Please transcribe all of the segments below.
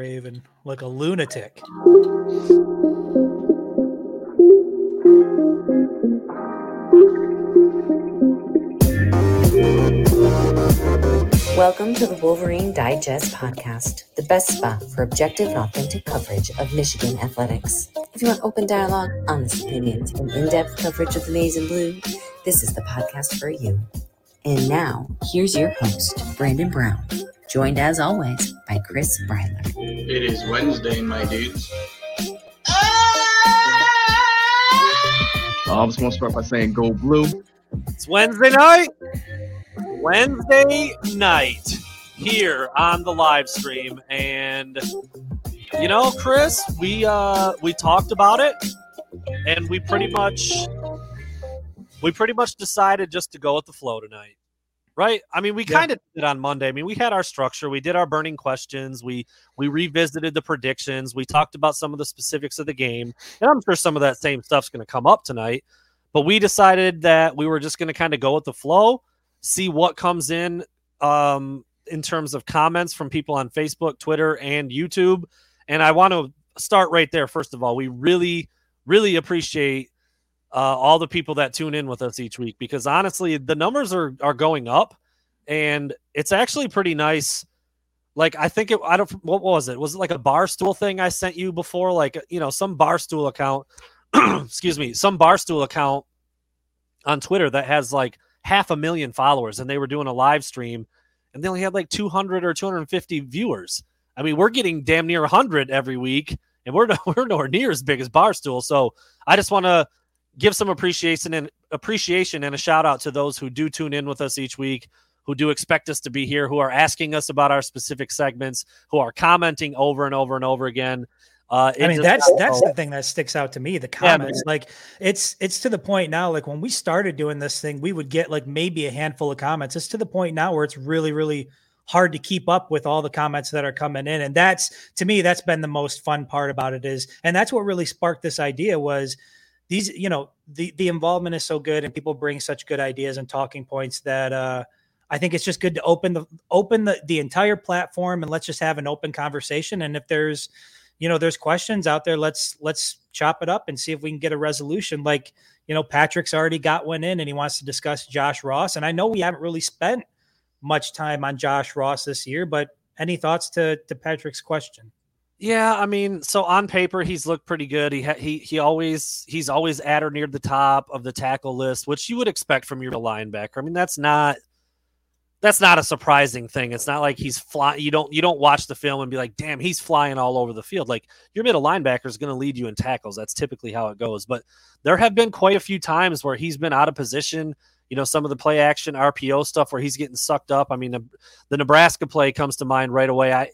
Raven like a lunatic. Welcome to the Wolverine Digest podcast, the best spot for objective and authentic coverage of Michigan athletics. If you want open dialogue, honest opinions, and in depth coverage of the maize and blue, this is the podcast for you. And now, here's your host, Brandon Brown, joined as always by Chris Breiler. It is Wednesday, my dudes. I just want to start by saying go blue. It's Wednesday night. Wednesday night here on the live stream, and you know, Chris, we uh we talked about it, and we pretty much we pretty much decided just to go with the flow tonight. Right? I mean, we Yeah. kind of did on Monday. I mean, we had our structure. We did our burning questions. We we revisited the predictions. We talked about some of the specifics of the game. And I'm sure some of that same stuff's going to come up tonight. But we decided that we were just going to kind of go with the flow, see what comes in um, in terms of comments from people on Facebook, Twitter, and YouTube. And I want to start right there. First of all, we really, really appreciate uh, all the people that tune in with us each week because honestly, the numbers are are going up, and it's actually pretty nice. Like I think it, I don't. What was it? Was it like a barstool thing I sent you before? Like you know, some barstool account. excuse me, some barstool account on Twitter that has like half a million followers, and they were doing a live stream, and they only had like 200 or 250 viewers. I mean, we're getting damn near 100 every week, and we're we're nowhere near as big as Barstool. So I just want to give some appreciation and appreciation and a shout out to those who do tune in with us each week, who do expect us to be here, who are asking us about our specific segments, who are commenting over and over and over again. Uh, I mean, that's that's the thing that sticks out to me. The Yeah, comments, like it's it's to the point now. Like when we started doing this thing, we would get like maybe a handful of comments. It's to the point now where it's really really hard to keep up with all the comments that are coming in, and that's to me that's been the most fun part about it is, and that's what really sparked this idea was these you know the the involvement is so good and people bring such good ideas and talking points that uh I think it's just good to open the open the the entire platform and let's just have an open conversation. And if there's you know there's questions out there let's let's chop it up and see if we can get a resolution. Like you know Patrick's already got one in and he wants to discuss Josh Ross. And I know we haven't really spent much time on Josh Ross this year but any thoughts to to Patrick's question Yeah, I mean, so on paper he's looked pretty good. He ha- he he always he's always at or near the top of the tackle list, which you would expect from your linebacker. I mean, that's not that's not a surprising thing. It's not like he's flying. You don't you don't watch the film and be like, "Damn, he's flying all over the field." Like your middle linebacker is going to lead you in tackles. That's typically how it goes. But there have been quite a few times where he's been out of position. You know, some of the play action RPO stuff where he's getting sucked up. I mean, the, the Nebraska play comes to mind right away. I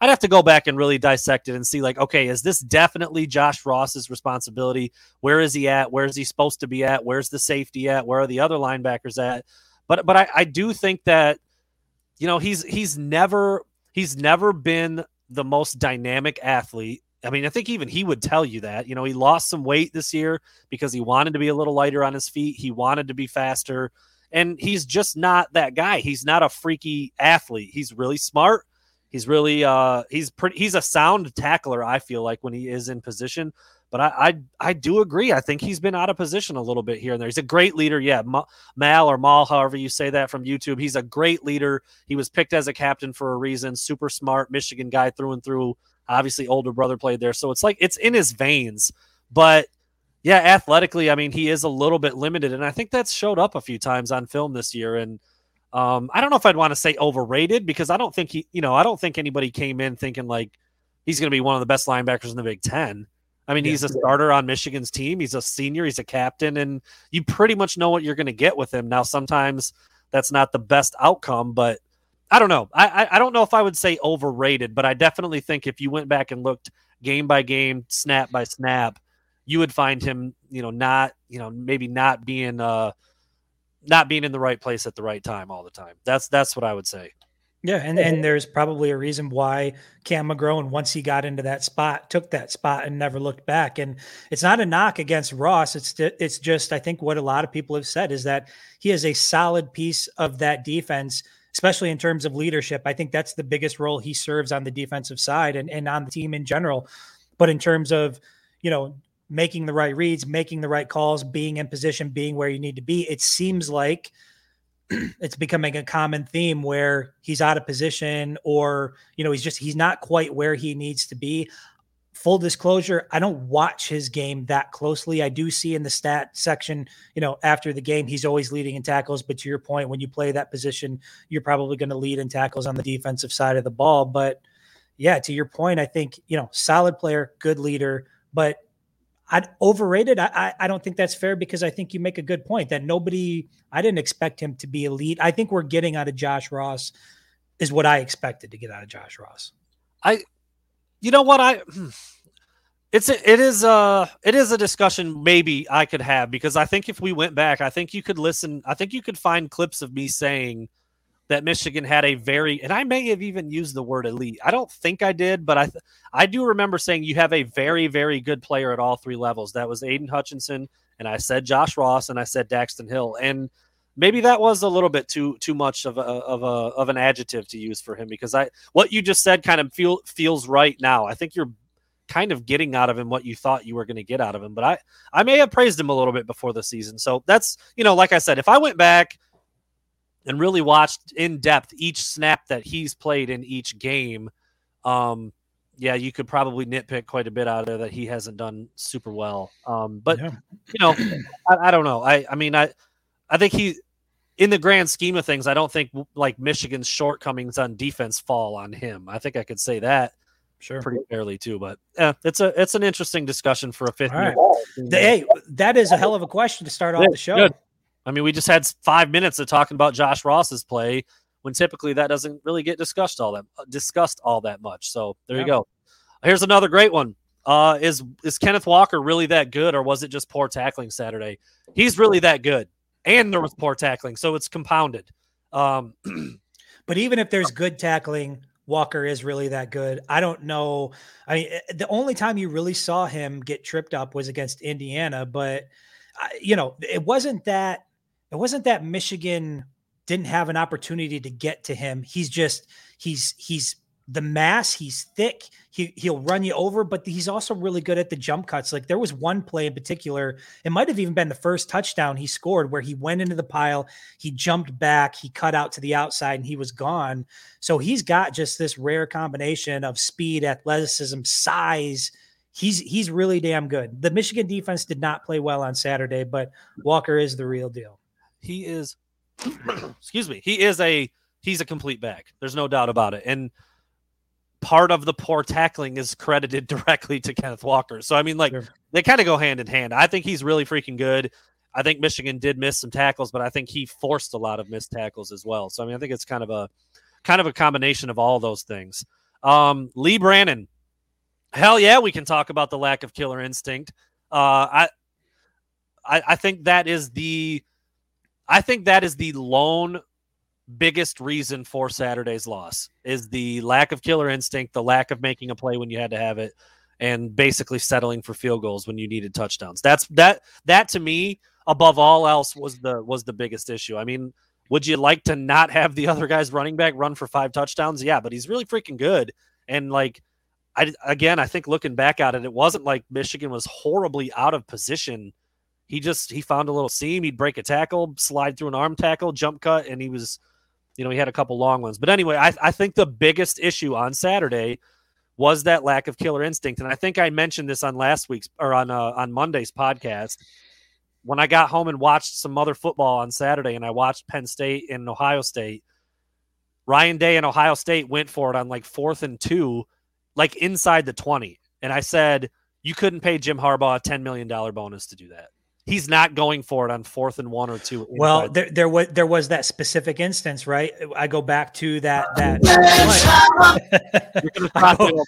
I'd have to go back and really dissect it and see like, okay, is this definitely Josh Ross's responsibility? Where is he at? Where is he supposed to be at? Where's the safety at? Where are the other linebackers at? But but I, I do think that you know he's he's never he's never been the most dynamic athlete. I mean, I think even he would tell you that. You know, he lost some weight this year because he wanted to be a little lighter on his feet. He wanted to be faster. And he's just not that guy. He's not a freaky athlete. He's really smart. He's really uh he's pretty he's a sound tackler, I feel like, when he is in position. But I I, I do agree. I think he's been out of position a little bit here and there. He's a great leader. Yeah, Ma- Mal or Mal, however you say that from YouTube. He's a great leader. He was picked as a captain for a reason. Super smart Michigan guy through and through. Obviously, older brother played there, so it's like it's in his veins. But yeah, athletically, I mean, he is a little bit limited, and I think that's showed up a few times on film this year. And um, I don't know if I'd want to say overrated because I don't think he, you know, I don't think anybody came in thinking like he's going to be one of the best linebackers in the Big Ten. I mean, Yeah. he's a starter on Michigan's team. He's a senior. He's a captain, and you pretty much know what you're going to get with him. Now, sometimes that's not the best outcome, but I don't know. I, I don't know if I would say overrated, but I definitely think if you went back and looked game by game, snap by snap, you would find him, you know, not, you know, maybe not being uh not being in the right place at the right time all the time. That's that's what I would say. Yeah, and, and there's probably a reason why Cam McGrone, once he got into that spot, took that spot and never looked back. And it's not a knock against Ross. It's it's just I think what a lot of people have said is that he is a solid piece of that defense, especially in terms of leadership. I think that's the biggest role he serves on the defensive side and, and on the team in general. But in terms of, you know, making the right reads, making the right calls, being in position, being where you need to be, it seems like it's becoming a common theme where he's out of position or, you know, he's just, he's not quite where he needs to be full disclosure, I don't watch his game that closely. I do see in the stat section, you know, after the game, he's always leading in tackles. But to your point, when you play that position, you're probably going to lead in tackles on the defensive side of the ball. But yeah, to your point, I think, you know, solid player, good leader, but I'd overrated. I, I, I don't think that's fair because I think you make a good point that nobody, I didn't expect him to be elite. I think we're getting out of Josh Ross is what I expected to get out of Josh Ross. I you know what I it's a, it is a it is a discussion maybe I could have because I think if we went back, I think you could listen. I think you could find clips of me saying that Michigan had a very and I may have even used the word elite. I don't think I did, but I I do remember saying you have a very very good player at all three levels. That was Aidan Hutchinson, and I said Josh Ross, and I said Daxton Hill, and maybe that was a little bit too too much of a of a of an adjective to use for him because I what you just said kind of feel feels right now. I think you're kind of getting out of him what you thought you were going to get out of him, but I I may have praised him a little bit before the season. So that's you know like I said, if I went back and really watched in depth each snap that he's played in each game, um, yeah, you could probably nitpick quite a bit out of there that he hasn't done super well. Um, but yeah. you know, I, I, don't know. I I mean I I think he in the grand scheme of things, I don't think like Michigan's shortcomings on defense fall on him. I think I could say that sure pretty fairly too. But yeah, it's a it's an interesting discussion for a fifth year. Right. Hey, that is a hell of a question to start off the show. Good. I mean, we just had five minutes of talking about Josh Ross's play when typically that doesn't really get discussed all that discussed all that much. So there yeah. you go. Here's another great one. Uh, is is Kenneth Walker really that good, or was it just poor tackling Saturday? He's really that good and there was poor tackling, so it's compounded. Um, but even if there's good tackling, Walker is really that good. I don't know. I mean, eh, the only time you really saw him get tripped up was against Indiana, but you know, it wasn't that it wasn't that Michigan didn't have an opportunity to get to him. He's just he's he's the mass. He's thick. He he'll run you over, but he's also really good at the jump cuts. Like there was one play in particular. It might have even been the first touchdown he scored where he went into the pile, he jumped back, he cut out to the outside, and he was gone. So he's got just this rare combination of speed, athleticism, size. He's he's really damn good. The Michigan defense did not play well on Saturday, but Walker is the real deal. He is excuse me, he is a he's a complete back. There's no doubt about it. And part of the poor tackling is credited directly to Kenneth Walker. So I mean, like sure. they kind of go hand in hand. I think he's really freaking good. I think Michigan did miss some tackles, but I think he forced a lot of missed tackles as well. So I mean, I think it's kind of a kind of a combination of all those things. Um, Lee Brannon, hell yeah, we can talk about the lack of killer instinct. Uh, I, I, I think that is the, I think that is the lone biggest reason for Saturday's loss is the lack of killer instinct, the lack of making a play when you had to have it, and basically settling for field goals when you needed touchdowns. That's that that to me, above all else, was the was the biggest issue. I mean, would you like to not have the other guy's running back run for five touchdowns? Yeah, but he's really freaking good. And like I again, I think looking back at it, it wasn't like Michigan was horribly out of position. He just he found a little seam, he'd break a tackle, slide through an arm tackle, jump cut, and he was you know, he had a couple long ones. But anyway, I, I think the biggest issue on Saturday was that lack of killer instinct. And I think I mentioned this on last week's or on uh, on Monday's podcast. When I got home and watched some other football on Saturday and I watched Penn State and Ohio State, Ryan Day and Ohio State went for it on like fourth and two, like inside the 20. And I said, you couldn't pay Jim Harbaugh a $10 million bonus to do that he's not going for it on fourth and one or two. Well, there, there was there was that specific instance, right? I go back to that that. I, go,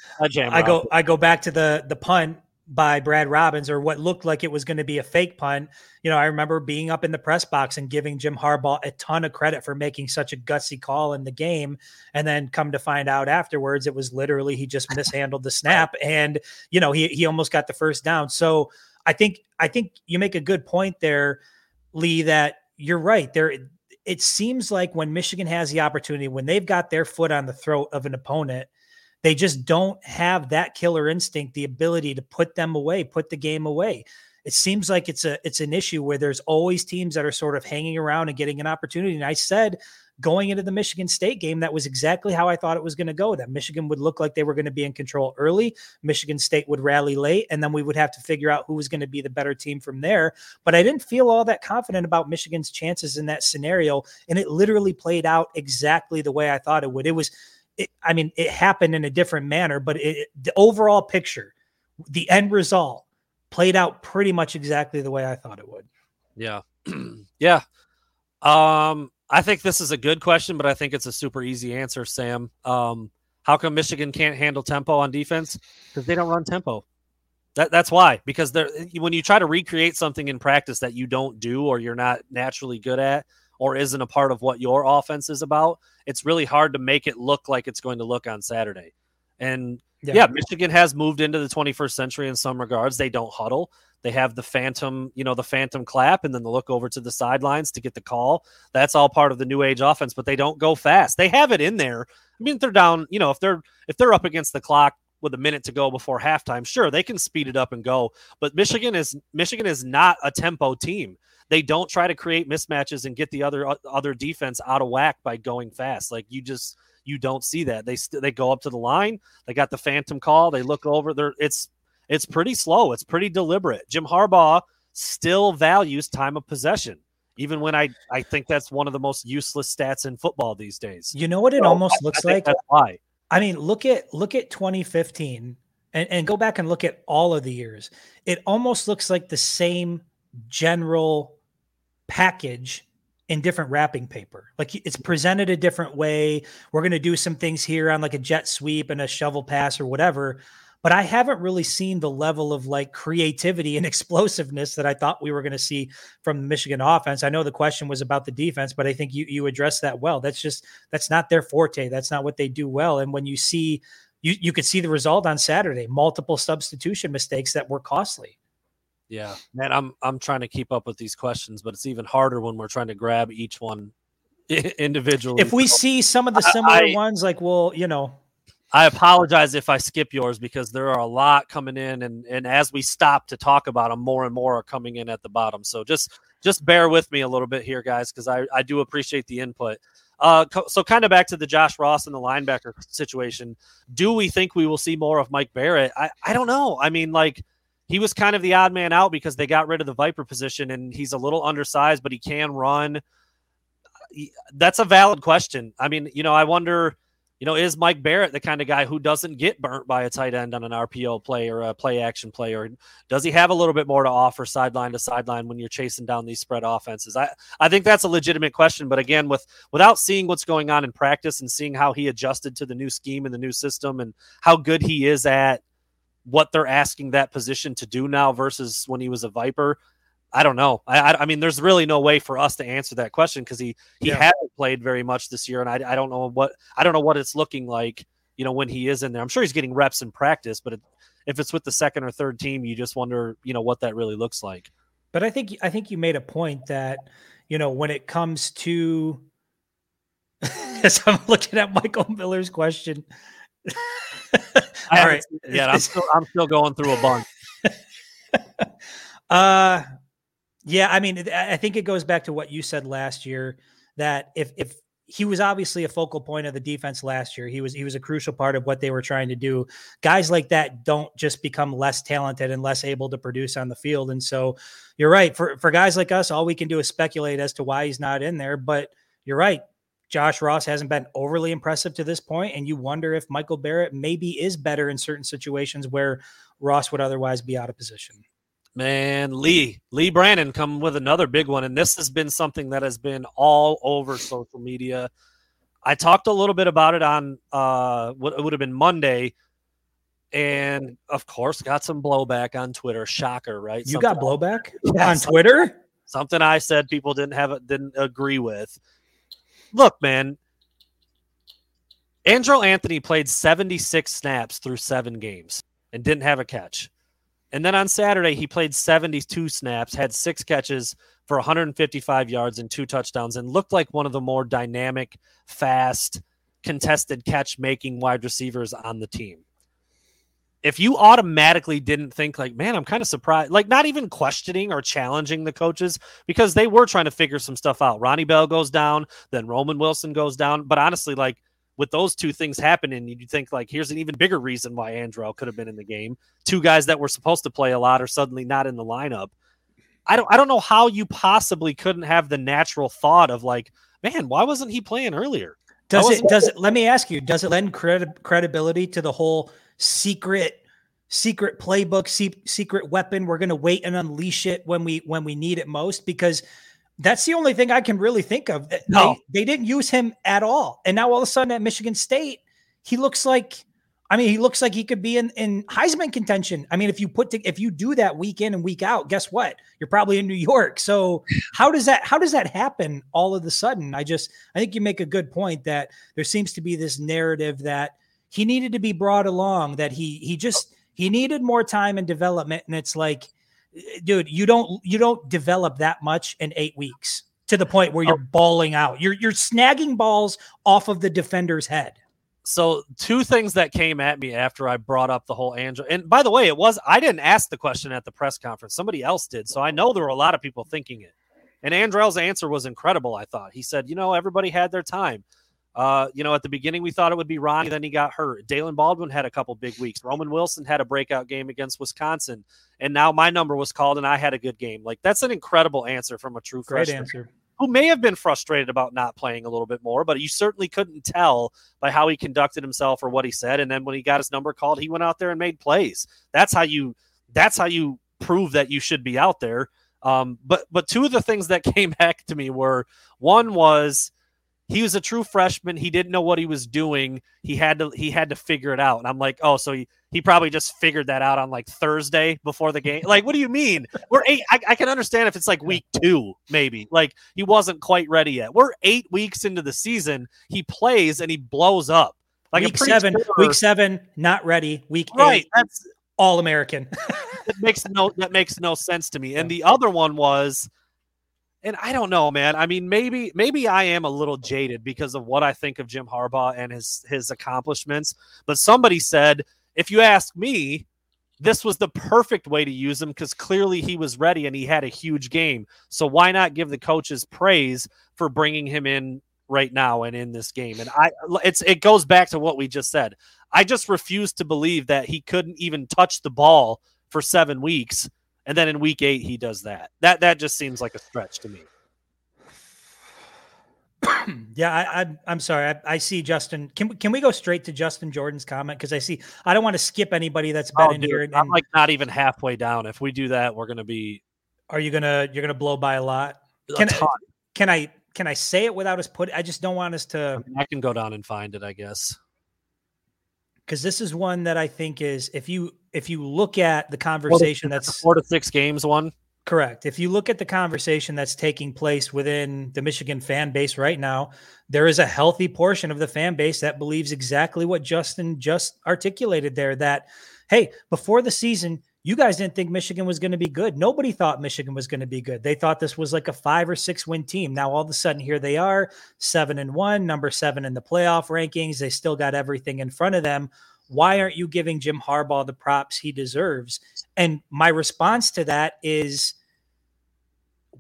I go I go back to the the punt by Brad Robbins or what looked like it was going to be a fake punt. You know, I remember being up in the press box and giving Jim Harbaugh a ton of credit for making such a gutsy call in the game. And then come to find out afterwards, it was literally he just mishandled the snap and, you know, he, he almost got the first down. So I think I think you make a good point there, Lee. That you're right. There, it seems like when Michigan has the opportunity, when they've got their foot on the throat of an opponent, they just don't have that killer instinct, the ability to put them away, put the game away. It seems like it's a it's an issue where there's always teams that are sort of hanging around and getting an opportunity. And I said going into the Michigan State game, that was exactly how I thought it was going to go. That Michigan would look like they were going to be in control early, Michigan State would rally late, and then we would have to figure out who was going to be the better team from there. But I didn't feel all that confident about Michigan's chances in that scenario, and it literally played out exactly the way I thought it would. It was it, I mean, it happened in a different manner, but it, the overall picture, the end result, played out pretty much exactly the way I thought it would. Yeah, yeah. Um, I think this is a good question, but I think it's a super easy answer, Sam. Um, how come Michigan can't handle tempo on defense? Because they don't run tempo. That, that's why. Because when you try to recreate something in practice that you don't do or you're not naturally good at, or isn't a part of what your offense is about, it's really hard to make it look like it's going to look on Saturday. And yeah. yeah, Michigan has moved into the 21st century in some regards. They don't huddle. They have the phantom, you know, the phantom clap, and then the look over to the sidelines to get the call. That's all part of the new age offense, but they don't go fast. They have it in there. I mean, they're down, you know, if they're if they're up against the clock with a minute to go before halftime, sure, they can speed it up and go. But Michigan is Michigan is not a tempo team. They don't try to create mismatches and get the other other defense out of whack by going fast. Like you just you don't see that. They st- they go up to the line. They got the phantom call. They look over. There, it's it's pretty slow. It's pretty deliberate. Jim Harbaugh still values time of possession, even when I I think that's one of the most useless stats in football these days. You know what it so almost I, looks I like. That's why. I mean, look at look at 2015 and, and go back and look at all of the years. It almost looks like the same general package in different wrapping paper. Like it's presented a different way. We're going to do some things here on like a jet sweep and a shovel pass or whatever. But I haven't really seen the level of like creativity and explosiveness that I thought we were going to see from the Michigan offense. I know the question was about the defense, but I think you you addressed that well. That's just that's not their forte. That's not what they do well. And when you see you you could see the result on Saturday, multiple substitution mistakes that were costly. Yeah, man, I'm I'm trying to keep up with these questions, but it's even harder when we're trying to grab each one individually. If we see some of the similar I, ones, like well, you know, I apologize if I skip yours because there are a lot coming in, and and as we stop to talk about them, more and more are coming in at the bottom. So just just bear with me a little bit here, guys, because I I do appreciate the input. Uh, so kind of back to the Josh Ross and the linebacker situation. Do we think we will see more of Mike Barrett? I I don't know. I mean, like he was kind of the odd man out because they got rid of the Viper position and he's a little undersized, but he can run. That's a valid question. I mean, you know, I wonder, you know, is Mike Barrett the kind of guy who doesn't get burnt by a tight end on an RPO play or a play action play, or does he have a little bit more to offer sideline to sideline when you're chasing down these spread offenses? I, I think that's a legitimate question. But again, with without seeing what's going on in practice and seeing how he adjusted to the new scheme and the new system and how good he is at what they're asking that position to do now versus when he was a Viper. I don't know. I, I, mean, there's really no way for us to answer that question because he he yeah. hasn't played very much this year, and I, I don't know what I don't know what it's looking like. You know, when he is in there, I'm sure he's getting reps in practice, but it, if it's with the second or third team, you just wonder, you know, what that really looks like. But I think I think you made a point that you know when it comes to as I'm looking at Michael Miller's question. All right. Yeah, I'm still I'm still going through a bunch. uh yeah, I mean, I think it goes back to what you said last year that if if he was obviously a focal point of the defense last year. He was he was a crucial part of what they were trying to do. Guys like that don't just become less talented and less able to produce on the field. And so you're right. For for guys like us, all we can do is speculate as to why he's not in there. But you're right. Josh Ross hasn't been overly impressive to this point, and you wonder if Michael Barrett maybe is better in certain situations where Ross would otherwise be out of position. Man, Lee, Lee Brandon come with another big one, and this has been something that has been all over social media. I talked a little bit about it on uh, what it would have been Monday, and of course, got some blowback on Twitter. Shocker, right? You something got blowback I, on Twitter? Something I said people didn't have didn't agree with look, man, Andrel Anthony played 76 snaps through seven games and didn't have a catch. And then on Saturday, he played 72 snaps, had six catches for 155 yards and two touchdowns and looked like one of the more dynamic, fast, contested catch making wide receivers on the team. If you automatically didn't think like, man, I'm kind of surprised, like not even questioning or challenging the coaches because they were trying to figure some stuff out. Ronnie Bell goes down, then Roman Wilson goes down. But honestly, like with those two things happening, you think like here's an even bigger reason why Andrel could have been in the game. Two guys that were supposed to play a lot are suddenly not in the lineup. I don't I don't know how you possibly couldn't have the natural thought of like, man, why wasn't he playing earlier? Does it does it let me ask you, does it lend credi- credibility to the whole secret secret playbook, se- secret weapon? We're going to wait and unleash it when we when we need it most because that's the only thing I can really think of. No. They, they didn't use him at all. And now all of a sudden at Michigan State, he looks like I mean, he looks like he could be in, in Heisman contention. I mean, if you put to, if you do that week in and week out, guess what? You're probably in New York. So how does that how does that happen all of a sudden? I just I think you make a good point that there seems to be this narrative that he needed to be brought along, that he he just he needed more time and development. And it's like, dude, you don't you don't develop that much in eight weeks to the point where you're oh. balling out. You're you're snagging balls off of the defender's head. So two things that came at me after I brought up the whole Andrel. And by the way, it was I didn't ask the question at the press conference. Somebody else did. So I know there were a lot of people thinking it. And Andrel's answer was incredible, I thought. He said, you know, everybody had their time. Uh, you know, at the beginning we thought it would be Ronnie, then he got hurt. Daylen Baldwin had a couple big weeks. Roman Wilson had a breakout game against Wisconsin. And now my number was called and I had a good game. Like that's an incredible answer from a true Great freshman. answer who may have been frustrated about not playing a little bit more, but you certainly couldn't tell by how he conducted himself or what he said. And then when he got his number called, he went out there and made plays. That's how you that's how you prove that you should be out there. Um, but but two of the things that came back to me were one was he was a true freshman. He didn't know what he was doing. He had to he had to figure it out. And I'm like, oh, so he, he probably just figured that out on like Thursday before the game. Like, what do you mean? We're eight. I, I can understand if it's like week two, maybe. Like he wasn't quite ready yet. We're eight weeks into the season. He plays and he blows up. Like week seven, sure. week seven, not ready. Week right. Eight, that's all American. that makes no that makes no sense to me. And the other one was and I don't know, man. I mean, maybe maybe I am a little jaded because of what I think of Jim Harbaugh and his his accomplishments. But somebody said, if you ask me, this was the perfect way to use him because clearly he was ready and he had a huge game. So why not give the coaches praise for bringing him in right now and in this game? And I, it's it goes back to what we just said. I just refuse to believe that he couldn't even touch the ball for seven weeks and then in week eight he does that. That that just seems like a stretch to me. yeah, I, I, I'm sorry. I, I, see Justin. Can can we go straight to Justin Jordan's comment because I see I don't want to skip anybody that's been oh, in dude, here. And, I'm like not even halfway down. If we do that, we're gonna be. Are you gonna you're gonna blow by a lot? Can I, can I can I say it without us put? I just don't want us to. I, mean, I can go down and find it. I guess because this is one that I think is if you if you look at the conversation that's four to six games one correct. If you look at the conversation that's taking place within the Michigan fan base right now there is a healthy portion of the fan base that believes exactly what Justin just articulated there that hey before the season you guys didn't think Michigan was going to be good. Nobody thought Michigan was going to be good. They thought this was like a five or six win team. Now all of a sudden here they are, seven and one, number seven in the playoff rankings. They still got everything in front of them. Why aren't you giving Jim Harbaugh the props he deserves? And my response to that is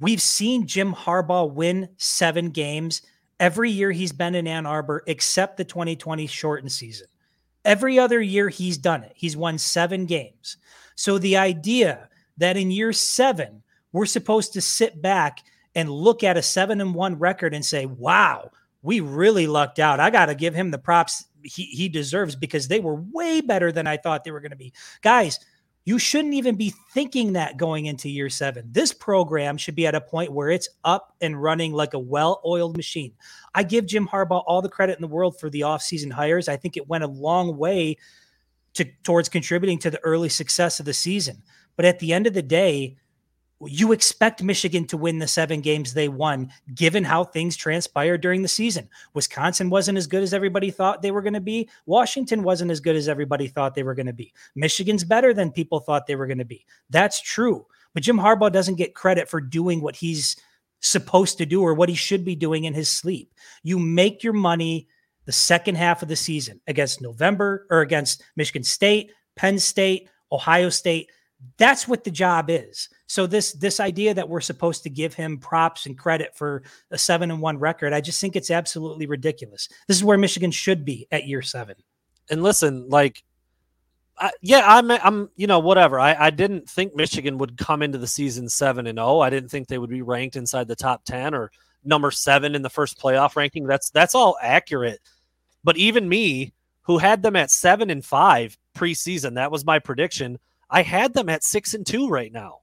we've seen Jim Harbaugh win seven games every year he's been in Ann Arbor, except the 2020 shortened season. Every other year he's done it. He's won seven games. So the idea that in year seven, we're supposed to sit back and look at a seven and one record and say, wow, we really lucked out. I got to give him the props he, he deserves because they were way better than I thought they were going to be. Guys, you shouldn't even be thinking that going into year seven. This program should be at a point where it's up and running like a well oiled machine. I give Jim Harbaugh all the credit in the world for the offseason hires. I think it went a long way to, towards contributing to the early success of the season. But at the end of the day, you expect Michigan to win the seven games they won, given how things transpired during the season. Wisconsin wasn't as good as everybody thought they were going to be. Washington wasn't as good as everybody thought they were going to be. Michigan's better than people thought they were going to be. That's true. but Jim Harbaugh doesn't get credit for doing what he's supposed to do or what he should be doing in his sleep. You make your money the second half of the season against November or against Michigan State, Penn State, Ohio State. That's what the job is. So this this idea that we're supposed to give him props and credit for a 7 and 1 record, I just think it's absolutely ridiculous. This is where Michigan should be at year 7. And listen, like I, yeah, I'm, I'm, you know, whatever. I, I didn't think Michigan would come into the season seven and zero. I didn't think they would be ranked inside the top ten or number seven in the first playoff ranking. That's that's all accurate. But even me, who had them at seven and five preseason, that was my prediction. I had them at six and two right now.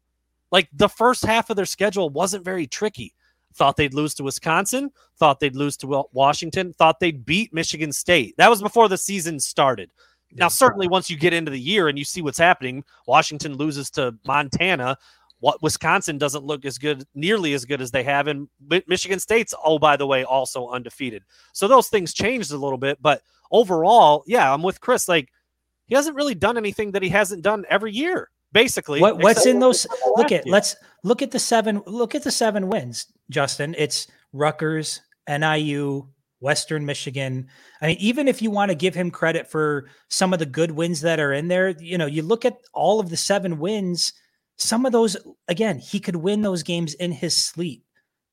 Like the first half of their schedule wasn't very tricky. Thought they'd lose to Wisconsin. Thought they'd lose to Washington. Thought they'd beat Michigan State. That was before the season started. Now, certainly, once you get into the year and you see what's happening, Washington loses to Montana. What Wisconsin doesn't look as good, nearly as good as they have, and Michigan State's oh by the way also undefeated. So those things changed a little bit, but overall, yeah, I'm with Chris. Like he hasn't really done anything that he hasn't done every year. Basically, what, what's in those? Look at let's look at the seven. Look at the seven wins, Justin. It's Rutgers, NIU, Western Michigan. I mean, even if you want to give him credit for some of the good wins that are in there, you know, you look at all of the seven wins, some of those, again, he could win those games in his sleep.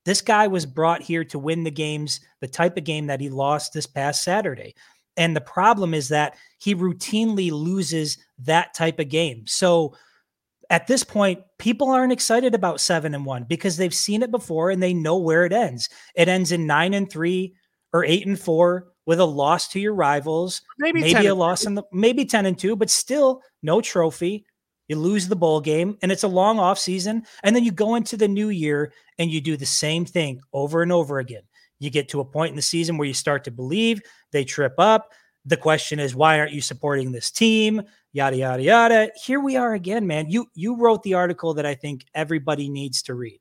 This guy was brought here to win the games, the type of game that he lost this past Saturday. And the problem is that he routinely loses that type of game. So at this point, people aren't excited about seven and one because they've seen it before and they know where it ends. It ends in nine and three or eight and four with a loss to your rivals, maybe, maybe a loss in the maybe 10 and 2, but still no trophy. You lose the bowl game and it's a long off season. And then you go into the new year and you do the same thing over and over again. You get to a point in the season where you start to believe they trip up. The question is, why aren't you supporting this team? Yada yada yada. Here we are again, man. You you wrote the article that I think everybody needs to read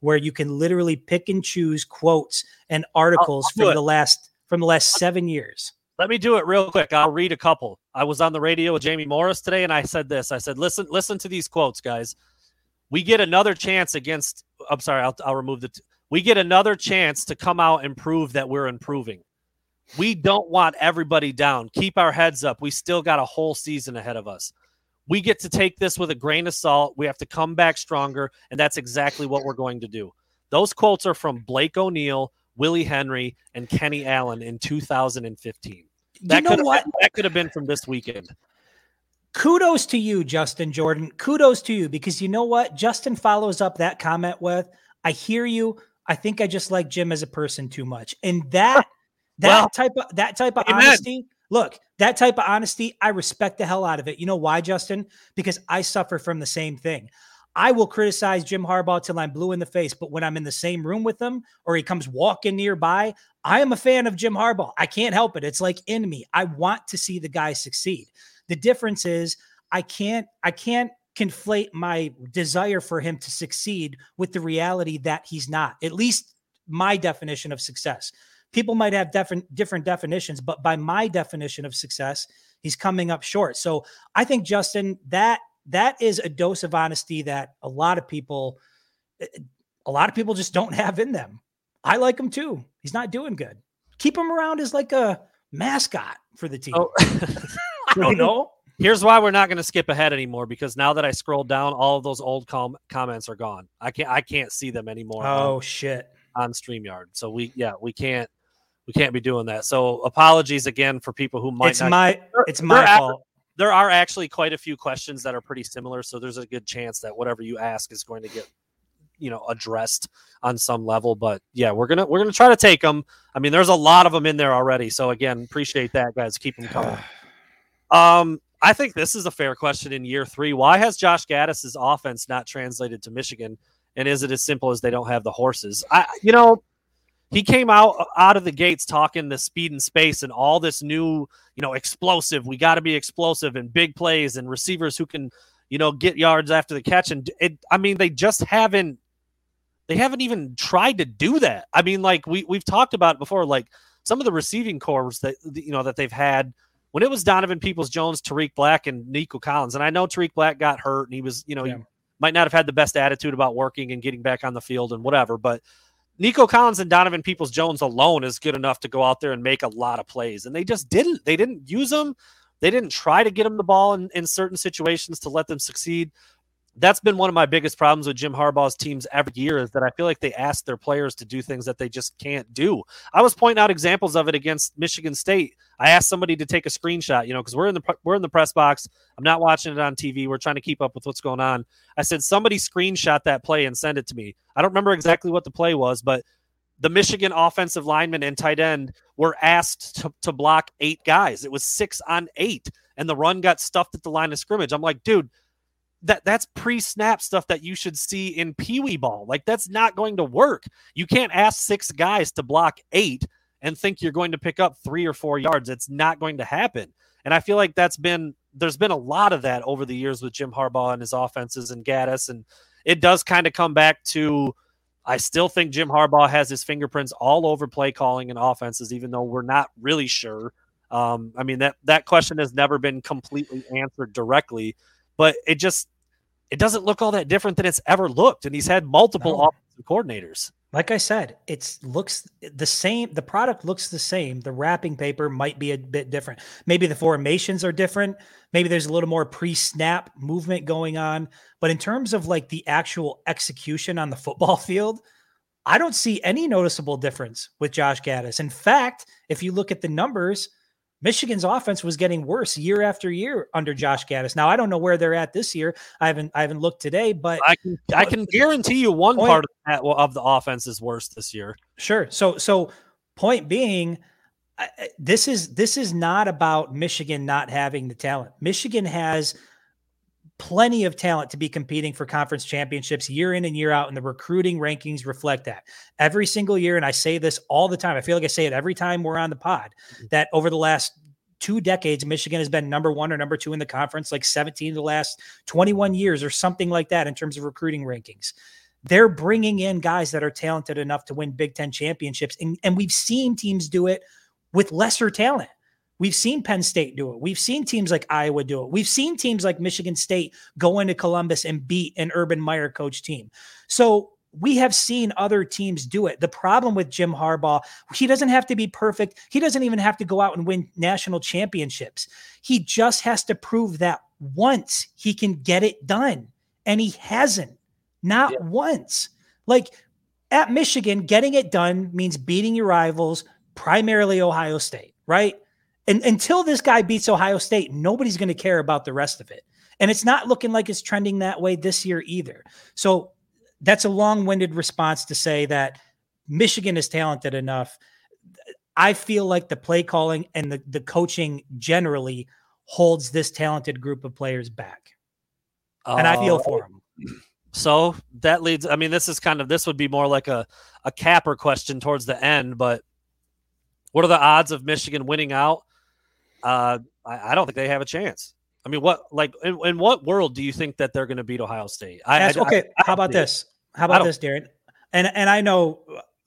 where you can literally pick and choose quotes and articles from the last from the last seven years. Let me do it real quick. I'll read a couple. I was on the radio with Jamie Morris today, and I said this. I said, "Listen, listen to these quotes, guys. We get another chance against. I'm sorry, I'll, I'll remove the. T- we get another chance to come out and prove that we're improving. We don't want everybody down. Keep our heads up. We still got a whole season ahead of us we get to take this with a grain of salt. We have to come back stronger, and that's exactly what we're going to do. Those quotes are from Blake O'Neill, Willie Henry, and Kenny Allen in 2015. That you know could what? Been, that could have been from this weekend. Kudos to you, Justin Jordan. Kudos to you because you know what? Justin follows up that comment with, "I hear you. I think I just like Jim as a person too much." And that that well, type of that type of amen. honesty Look, that type of honesty, I respect the hell out of it. You know why, Justin? Because I suffer from the same thing. I will criticize Jim Harbaugh till I'm blue in the face, but when I'm in the same room with him or he comes walking nearby, I am a fan of Jim Harbaugh. I can't help it. It's like in me. I want to see the guy succeed. The difference is I can't I can't conflate my desire for him to succeed with the reality that he's not. At least my definition of success people might have different different definitions, but by my definition of success, he's coming up short. So I think Justin, that that is a dose of honesty that a lot of people eh, a lot of people just don't have in them. I like him too. He's not doing good. Keep him around as like a mascot for the team. Oh. I don't know. Here's why we're not going to skip ahead anymore because now that I scrolled down, all of those old com- comments are gone. I can't I can't see them anymore. Oh on, shit! On Streamyard, so we yeah we can't we can't be doing that. So apologies again for people who might. It's not, my it's my fault. there are actually quite a few questions that are pretty similar, so there's a good chance that whatever you ask is going to get you know addressed on some level. But yeah, we're gonna we're gonna try to take them. I mean, there's a lot of them in there already. So again, appreciate that, guys. Keep them coming. um. I think this is a fair question in year three. Why has Josh Gattis's offense not translated to Michigan? And is it as simple as they don't have the horses? I, you know, he came out uh, out of the gates talking the speed and space and all this new, you know, explosive. We got to be explosive and big plays and receivers who can, you know, get yards after the catch. And it, I mean, they just haven't, they haven't even tried to do that. I mean, like we we've talked about before, like some of the receiving corps that you know that they've had when it was Donovan Peoples Jones, Tarik Black, and Nico Collins. And I know Tarik Black got hurt and he was, you know, yeah. he might not have had the best attitude about working and getting back on the field and whatever. But Nico Collins and Donovan Peoples Jones alone is good enough to go out there and make a lot of plays. And they just didn't. They didn't use them. They didn't try to get them the ball in, in certain situations to let them succeed that's been one of my biggest problems with Jim Harbaugh's teams every year is that I feel like they ask their players to do things that they just can't do. I was pointing out examples of it against Michigan State. I asked somebody to take a screenshot, you know, because we're in the we're in the press box. I'm not watching it on TV. We're trying to keep up with what's going on. I said somebody screenshot that play and send it to me. I don't remember exactly what the play was, but the Michigan offensive lineman and tight end were asked to, to block eight guys. It was six on eight, and the run got stuffed at the line of scrimmage. I'm like, dude that that's pre-snap stuff that you should see in Pee Wee ball. Like that's not going to work. You can't ask six guys to block eight and think you're going to pick up three or four yards. It's not going to happen. And I feel like that's been there's been a lot of that over the years with Jim Harbaugh and his offenses and Gattis, and it does kind of come back to. I still think Jim Harbaugh has his fingerprints all over play calling and offenses, even though we're not really sure. Um, I mean that that question has never been completely answered directly, but it just it doesn't look all that different than it's ever looked. And he's had multiple offensive coordinators. Like I said, it looks the same. The product looks the same. The wrapping paper might be a bit different. Maybe the formations are different. Maybe there's a little more pre-snap movement going on. But in terms of like the actual execution on the football field, I don't see any noticeable difference with Josh Gattis. In fact, if you look at the numbers, Michigan's offense was getting worse year after year under Josh Gattis. Now I don't know where they're at this year. I haven't I haven't looked today, but I can I can guarantee you one point, part of, that, of the offense is worse this year. Sure. So so point being, this is this is not about Michigan not having the talent. Michigan has plenty of talent to be competing for conference championships year in and year out, and the recruiting rankings reflect that every single year. And I say this all the time. I feel like I say it every time we're on the pod mm-hmm. that over the last two decades, Michigan has been number one or number two in the conference, like 17 of the last 21 years or something like that in terms of recruiting rankings. They're bringing in guys that are talented enough to win Big Ten championships. And, and we've seen teams do it with lesser talent. We've seen Penn State do it. We've seen teams like Iowa do it. We've seen teams like Michigan State go into Columbus and beat an Urban Meyer coach team. So we have seen other teams do it. The problem with Jim Harbaugh, he doesn't have to be perfect. He doesn't even have to go out and win national championships. He just has to prove that once he can get it done. And he hasn't, not yeah. once. Like at Michigan, getting it done means beating your rivals, primarily Ohio State, right? And until this guy beats Ohio State, nobody's going to care about the rest of it. And it's not looking like it's trending that way this year either. So that's a long-winded response to say that Michigan is talented enough. I feel like the play calling and the, the coaching generally holds this talented group of players back. Uh, and I feel for them. So that leads, I mean, this is kind of, this would be more like a, a capper question towards the end, but what are the odds of Michigan winning out? Uh, I, I, don't think they have a chance. I mean, what like in, in what world do you think that they're going to beat Ohio State? I, okay, how about this? How about this, Darren? And and I know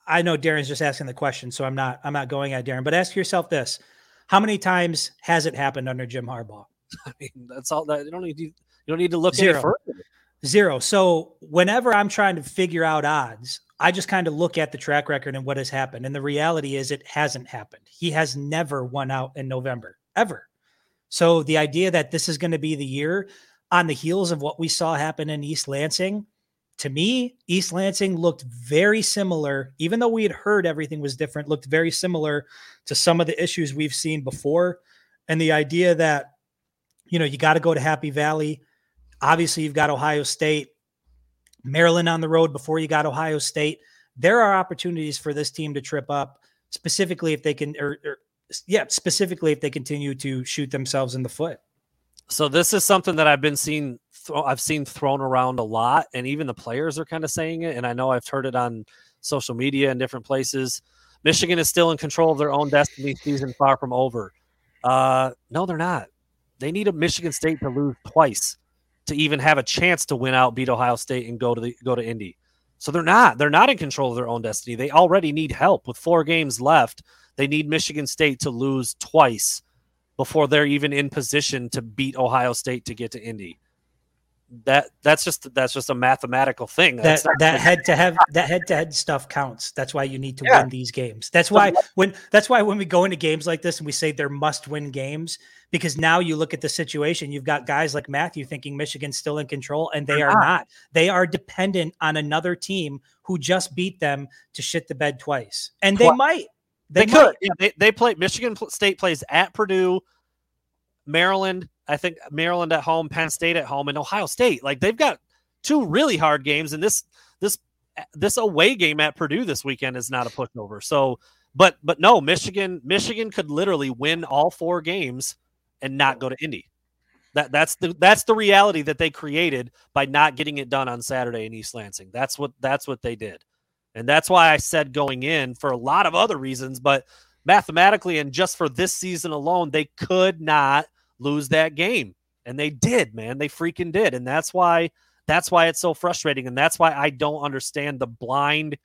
I know Darren's just asking the question, so I'm not I'm not going at Darren. But ask yourself this: How many times has it happened under Jim Harbaugh? I mean, that's all that you don't need to you don't need to look. Zero. So whenever I'm trying to figure out odds, I just kind of look at the track record and what has happened. And the reality is it hasn't happened. He has never won out in November ever. So the idea that this is going to be the year on the heels of what we saw happen in East Lansing, to me, East Lansing looked very similar, even though we had heard everything was different, looked very similar to some of the issues we've seen before. And the idea that, you know, you got to go to Happy Valley. Obviously, you've got Ohio State, Maryland on the road before you got Ohio State. There are opportunities for this team to trip up, specifically if they can, or, or yeah, specifically if they continue to shoot themselves in the foot. So this is something that I've been seeing. Th- I've seen thrown around a lot, and even the players are kind of saying it. And I know I've heard it on social media and different places. Michigan is still in control of their own destiny. Season far from over. Uh, no, they're not. They need a Michigan State to lose twice to even have a chance to win out, beat Ohio State, and go to the go to Indy. So they're not. They're not in control of their own destiny. They already need help with four games left. They need Michigan State to lose twice before they're even in position to beat Ohio State to get to Indy. that that's just that's just a mathematical thing. That That's that head to head that head to head stuff counts. That's why you need to Yeah. win these games. That's why when that's why when we go into games like this and we say they're must win games because now you look at the situation. You've got guys like Matthew thinking Michigan's still in control, and they They're are not. not. They are dependent on another team who just beat them to shit the bed twice, and they might. They, might. could. Yeah, they, they play Michigan State plays at Purdue, Maryland. I think Maryland at home, Penn State at home, and Ohio State. Like they've got two really hard games, and this this this away game at Purdue this weekend is not a pushover. So, but but no, Michigan Michigan could literally win all four games and not go to Indy. That that's the that's the reality that they created by not getting it done on Saturday in East Lansing. That's what that's what they did. And that's why I said going in for a lot of other reasons, but mathematically and just for this season alone, they could not lose that game. And they did, man. They freaking did. And that's why that's why it's so frustrating. And that's why I don't understand the blind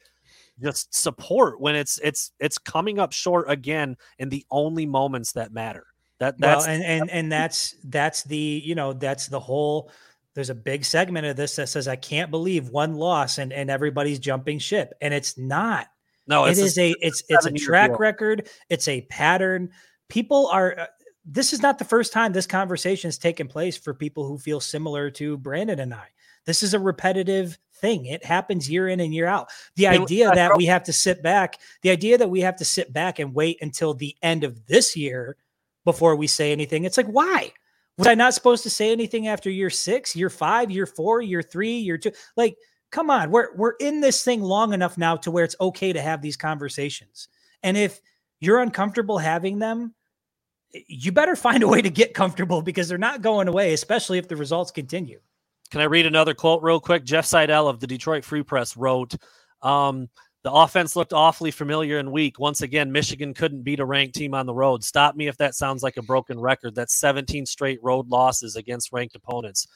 just support when it's it's it's coming up short again in the only moments that matter. That that's well, and and and that's that's the you know that's the whole. There's a big segment of this that says I can't believe one loss and and everybody's jumping ship, and it's not. no, It it's is a it's it's a track record. It's a pattern. People are. uh, This is not the first time this conversation has taken place for people who feel similar to Brandon and I. This is a repetitive thing. It happens year in and year out. The idea that we have to sit back, the idea that we have to sit back and wait until the end of this year before we say anything. It's like, why? Was I not supposed to say anything after year six, year five, year four, year three, year two? Like, come on, we're we're in this thing long enough now to where it's okay to have these conversations. And if you're uncomfortable having them, you better find a way to get comfortable because they're not going away, especially if the results continue. Can I read another quote real quick? Jeff Seidel of the Detroit Free Press wrote, um, the offense looked awfully familiar and weak. Once again, Michigan couldn't beat a ranked team on the road. Stop me if that sounds like a broken record. That's 17 straight road losses against ranked opponents.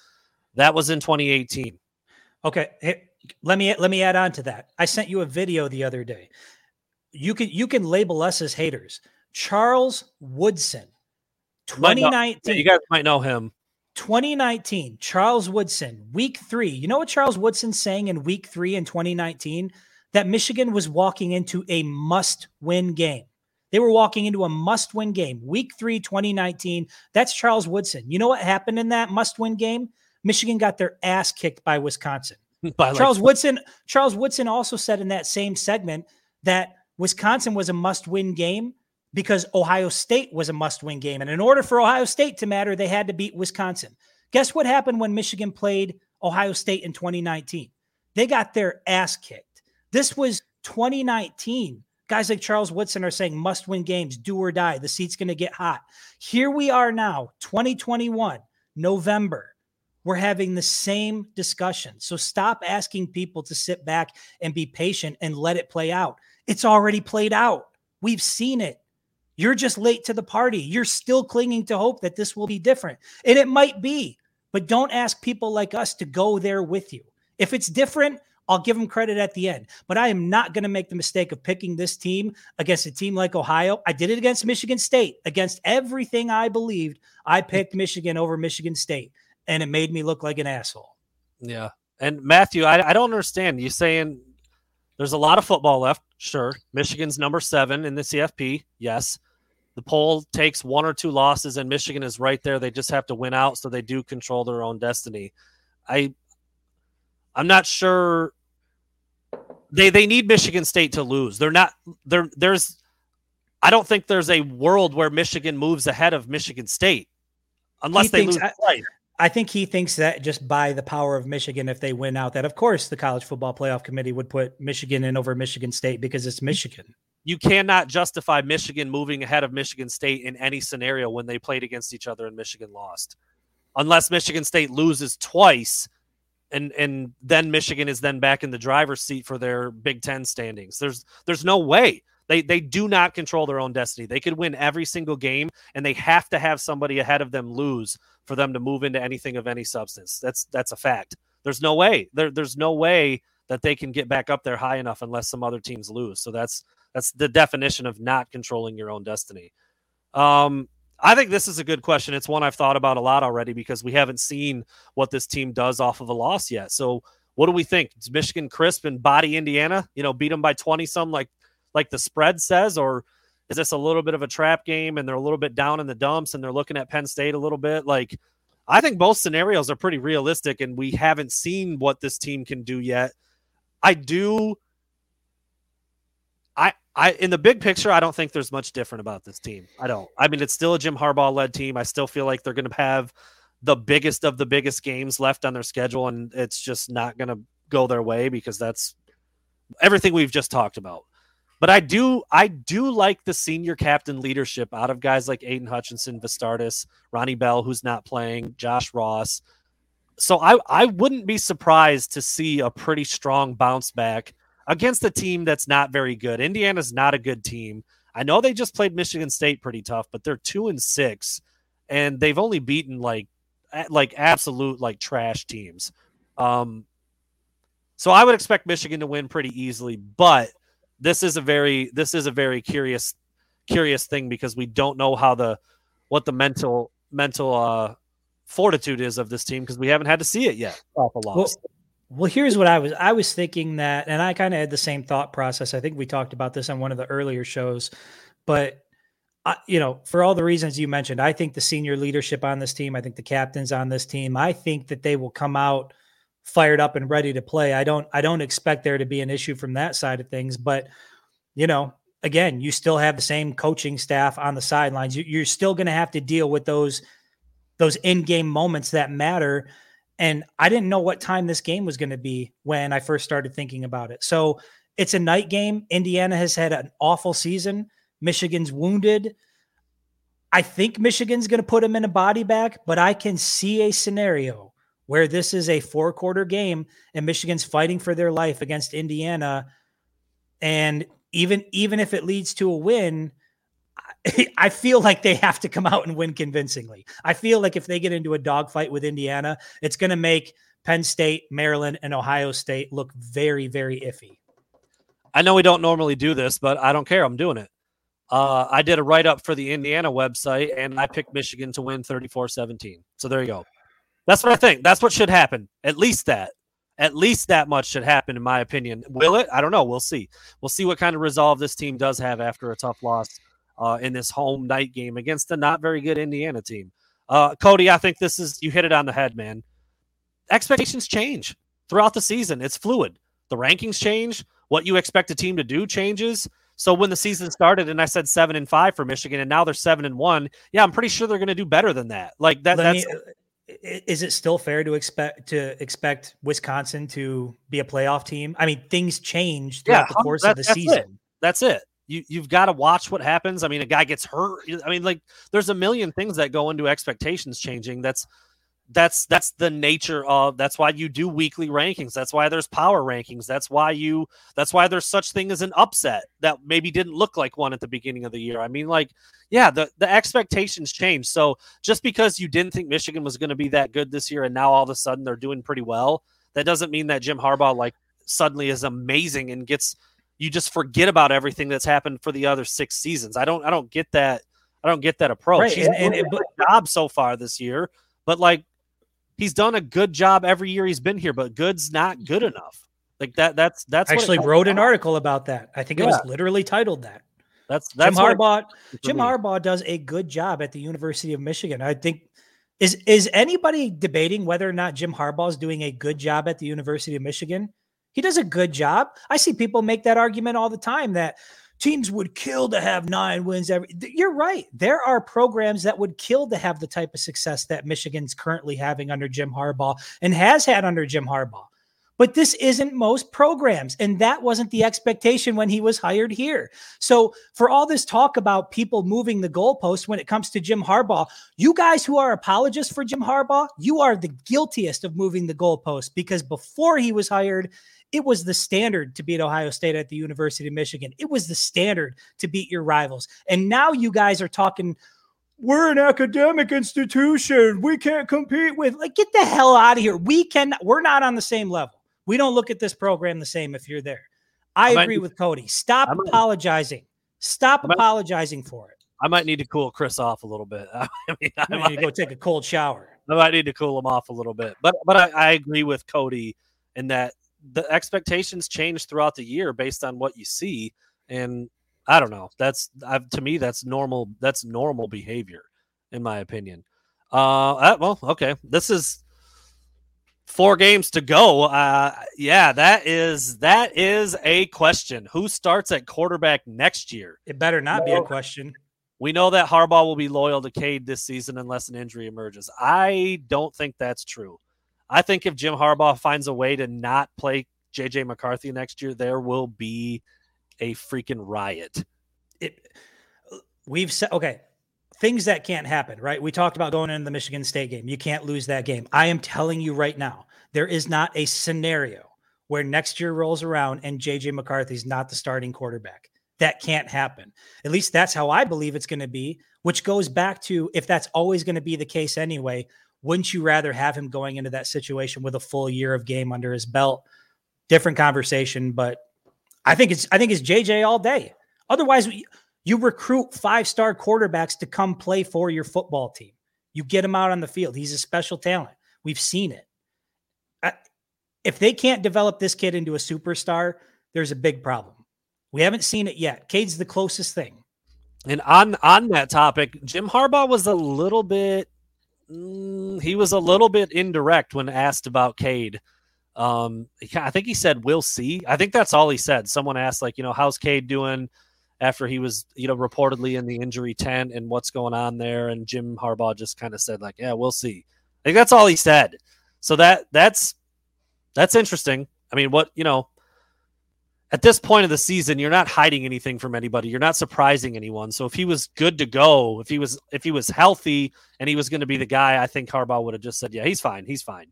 That was in 2018. Okay, hey, let me let me add on to that. I sent you a video the other day. You can you can label us as haters. Charles Woodson, Might know- 2019. You guys might know him. 2019, Charles Woodson, week three. You know what Charles Woodson's saying in week three in 2019? That Michigan was walking into a must win game. They were walking into a must win game. Week three, 2019. That's Charles Woodson. You know what happened in that must win game? Michigan got their ass kicked by Wisconsin. By like- Charles Woodson. Charles Woodson also said in that same segment that Wisconsin was a must-win game because Ohio State was a must-win game, and in order for Ohio State to matter, they had to beat Wisconsin. Guess what happened when Michigan played Ohio State in 2019? They got their ass kicked. This was 2019. Guys like Charles Woodson are saying must-win games, do or die. The seat's going to get hot. Here we are now, 2021, November we're having the same discussion. So stop asking people to sit back and be patient and let it play out. It's already played out. We've seen it. You're just late to the party. You're still clinging to hope that this will be different. And it might be, but don't ask people like us to go there with you. If it's different, I'll give them credit at the end. But I am not going to make the mistake of picking this team against a team like Ohio. I did it against Michigan State. Against everything I believed, I picked Michigan over Michigan State and it made me look like an asshole. Yeah. And Matthew, I, I don't understand. You saying there's a lot of football left. Sure. Michigan's number seven in the CFP. Yes. The poll takes one or two losses, and Michigan is right there. They just have to win out, so they do control their own destiny. I I'm not sure they they need Michigan State to lose. They're not there there's I don't think there's a world where Michigan moves ahead of Michigan State unless He they thinks- lose I- I think he thinks that just by the power of Michigan, if they win out, that of course the college football playoff committee would put Michigan in over Michigan State because it's Michigan. you cannot justify Michigan moving ahead of Michigan State in any scenario when they played against each other and Michigan lost. Unless Michigan State loses twice and and then Michigan is then back in the driver's seat for their Big 10 standings. There's there's no way. They they do not control their own destiny. They could win every single game and they have to have somebody ahead of them lose for them to move into anything of any substance. That's that's a fact. There's no way. There, there's no way that they can get back up there high enough unless some other teams lose. So that's that's the definition of not controlling your own destiny. Um, I think this is a good question. It's one I've thought about a lot already because we haven't seen what this team does off of a loss yet. So, what do we think? Michigan crisp and body Indiana? You know, beat them by twenty some like like the spread says, or is this a little bit of a trap game and they're a little bit down in the dumps and they're looking at Penn State a little bit? Like, I think both scenarios are pretty realistic, and we haven't seen what this team can do yet. I do. I, in the big picture, I don't think there's much different about this team. I don't. I mean, it's still a Jim Harbaugh led team. I still feel like they're going to have the biggest of the biggest games left on their schedule, and it's just not going to go their way because that's everything we've just talked about. But I do I do like the senior captain leadership out of guys like Aidan Hutchinson, Vastardis, Ronnie Bell, who's not playing, Josh Ross. So I, I wouldn't be surprised to see a pretty strong bounce back against a team that's not very good. Indiana's not a good team. I know they just played Michigan State pretty tough, but they're two and six, and they've only beaten like like absolute like trash teams. Um, so I would expect Michigan to win pretty easily, but this is a very this is a very curious curious thing because we don't know how the what the mental mental uh fortitude is of this team because we haven't had to see it yet off a loss. Well, well, here's what I was I was thinking that, and I kind of had the same thought process. I think we talked about this on one of the earlier shows, but I, you know, for all the reasons you mentioned, I think the senior leadership on this team, I think the captains on this team, I think that they will come out fired up and ready to play. I don't I don't expect there to be an issue from that side of things, but you know, again, you still have the same coaching staff on the sidelines. You, are still going to have to deal with those those in-game moments that matter. And I didn't know what time this game was going to be when I first started thinking about it. So it's a night game. Indiana has had an awful season. Michigan's wounded. I think Michigan's going to put him in a body bag, but I can see a scenario where this is a four quarter game and Michigan's fighting for their life against Indiana. And even even if it leads to a win, I feel like they have to come out and win convincingly. I feel like if they get into a dogfight with Indiana, it's going to make Penn State, Maryland, and Ohio State look very, very iffy. I know we don't normally do this, but I don't care. I'm doing it. Uh, I did a write up for the Indiana website and I picked Michigan to win 34 17. So there you go. That's what I think. That's what should happen. At least that. At least that much should happen, in my opinion. Will it? I don't know. We'll see. We'll see what kind of resolve this team does have after a tough loss uh, in this home night game against a not very good Indiana team. Uh, Cody, I think this is you hit it on the head, man. Expectations change throughout the season. It's fluid. The rankings change. What you expect a team to do changes. So when the season started and I said seven and five for Michigan, and now they're seven and one, yeah, I'm pretty sure they're going to do better than that. Like that. Let that's. Me, is it still fair to expect to expect Wisconsin to be a playoff team? I mean, things change throughout yeah, the course that, of the that's season. It. That's it. You you've got to watch what happens. I mean, a guy gets hurt. I mean, like there's a million things that go into expectations changing. That's that's that's the nature of that's why you do weekly rankings that's why there's power rankings that's why you that's why there's such thing as an upset that maybe didn't look like one at the beginning of the year i mean like yeah the the expectations change so just because you didn't think michigan was going to be that good this year and now all of a sudden they're doing pretty well that doesn't mean that jim harbaugh like suddenly is amazing and gets you just forget about everything that's happened for the other six seasons i don't i don't get that i don't get that approach right. he's and, and, job so far this year but like he's done a good job every year he's been here, but good's not good enough. Like that. That's that's I actually wrote an article about that. I think it was literally titled that. That's that's Jim Harbaugh. Jim Harbaugh does a good job at the University of Michigan. I think is is anybody debating whether or not Jim Harbaugh is doing a good job at the University of Michigan? He does a good job. I see people make that argument all the time that teams would kill to have nine wins every you're right. There are programs that would kill to have the type of success that michigan's currently having under jim harbaugh and has had under jim harbaugh. But this isn't most programs and that wasn't the expectation when he was hired here. So for all this talk about people moving the goalpost when it comes to jim harbaugh you guys who are apologists for jim harbaugh you are the guiltiest of moving the goalpost because before he was hired it was the standard to beat Ohio State at the University of Michigan. It was the standard to beat your rivals. And now you guys are talking, we're an academic institution. We can't compete with, like, get the hell out of here. We can, we're not on the same level. We don't look at this program the same if you're there. I, agree with Cody. Stop apologizing. Stop apologizing for it. I might need to cool Chris off a little bit. I mean, I, I might, need to go take a cold shower. I might need to cool him off a little bit. But but I, I agree with Cody in that the expectations change throughout the year based on what you see, and I don't know. That's i to me that's normal. That's normal behavior, in my opinion. Uh, uh, well, okay. This is four games to go. Uh, yeah, that is that is a question. Who starts at quarterback next year? It better not be a question. We know that Harbaugh will be loyal to Cade this season unless an injury emerges. I don't think that's true. I think if Jim Harbaugh finds a way to not play JJ McCarthy next year, there will be a freaking riot. It, we've said okay, things that can't happen, right? We talked about going into the Michigan State game. You can't lose that game. I am telling you right now, there is not a scenario where next year rolls around and JJ McCarthy's not the starting quarterback. That can't happen. At least that's how I believe it's going to be, which goes back to if that's always going to be the case anyway, wouldn't you rather have him going into that situation with a full year of game under his belt? Different conversation, but I think it's I think it's JJ all day. Otherwise, you recruit five-star quarterbacks to come play for your football team. You get him out on the field. He's a special talent. We've seen it. If they can't develop this kid into a superstar, there's a big problem. We haven't seen it yet. Cade's the closest thing. And on on that topic, Jim Harbaugh was a little bit mm, he was a little bit indirect when asked about Cade. Um, I think he said we'll see. I think that's all he said. Someone asked like, you know, how's Cade doing after he was, you know, reportedly in the injury tent and what's going on there and Jim Harbaugh just kind of said like, yeah, we'll see. Think that's all he said. So that that's that's interesting. I mean, what, you know, at this point of the season, you're not hiding anything from anybody. You're not surprising anyone. So if he was good to go, if he was if he was healthy and he was going to be the guy, I think Harbaugh would have just said, "Yeah, he's fine. He's fine."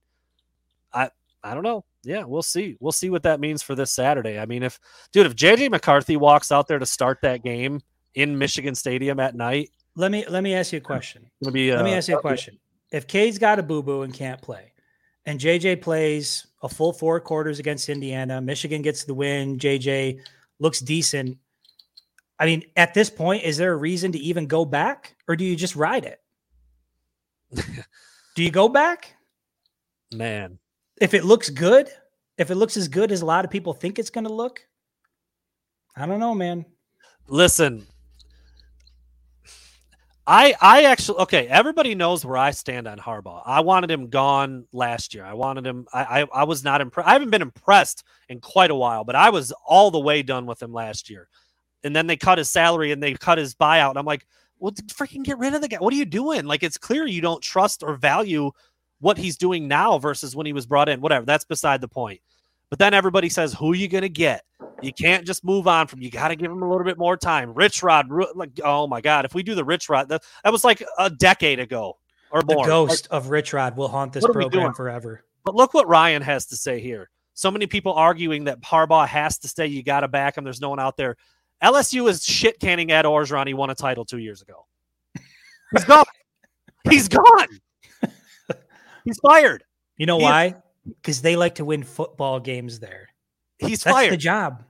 I I don't know. Yeah, we'll see. We'll see what that means for this Saturday. I mean, if dude, if JJ McCarthy walks out there to start that game in Michigan Stadium at night, let me let me ask you a question. Be, uh, let me ask you a question. If Cade's got a boo boo and can't play, and JJ plays a full four quarters against Indiana. Michigan gets the win. JJ looks decent. I mean, at this point, is there a reason to even go back or do you just ride it? do you go back? Man. If it looks good, if it looks as good as a lot of people think it's going to look, I don't know, man. Listen, I I actually okay. Everybody knows where I stand on Harbaugh. I wanted him gone last year. I wanted him. I I, I was not impressed. I haven't been impressed in quite a while, but I was all the way done with him last year. And then they cut his salary and they cut his buyout. And I'm like, well, freaking get rid of the guy. What are you doing? Like, it's clear you don't trust or value what he's doing now versus when he was brought in. Whatever. That's beside the point. But then everybody says, who are you going to get? You can't just move on from. You got to give him a little bit more time. Rich Rod, like oh my god, if we do the Rich Rod, that, that was like a decade ago or more. The ghost like, of Rich Rod will haunt this program forever. But look what Ryan has to say here. So many people arguing that Harbaugh has to stay. You got to back him. There's no one out there. LSU is shit canning Ed Orgeron. He won a title two years ago. He's gone. He's gone. He's fired. You know he why? Because they like to win football games there. He's That's fired. the job.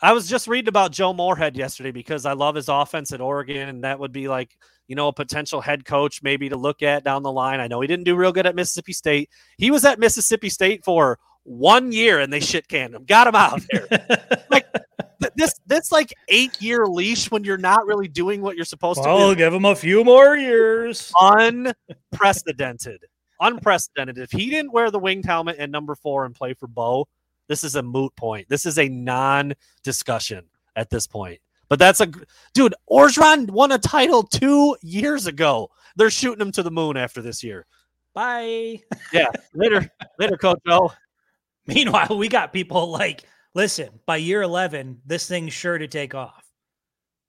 I was just reading about Joe Moorhead yesterday because I love his offense at Oregon, and that would be like you know a potential head coach maybe to look at down the line. I know he didn't do real good at Mississippi State. He was at Mississippi State for one year, and they shit canned him, got him out there. like this, that's like eight year leash when you're not really doing what you're supposed well, to. I'll give him a few more years. Unprecedented unprecedented. If he didn't wear the winged helmet and number four and play for Bo, this is a moot point. This is a non-discussion at this point. But that's a dude. Orgeron won a title two years ago. They're shooting him to the moon after this year. Bye. Yeah. Later, later, Coach Joe. Meanwhile, we got people like, listen, by year 11, this thing's sure to take off.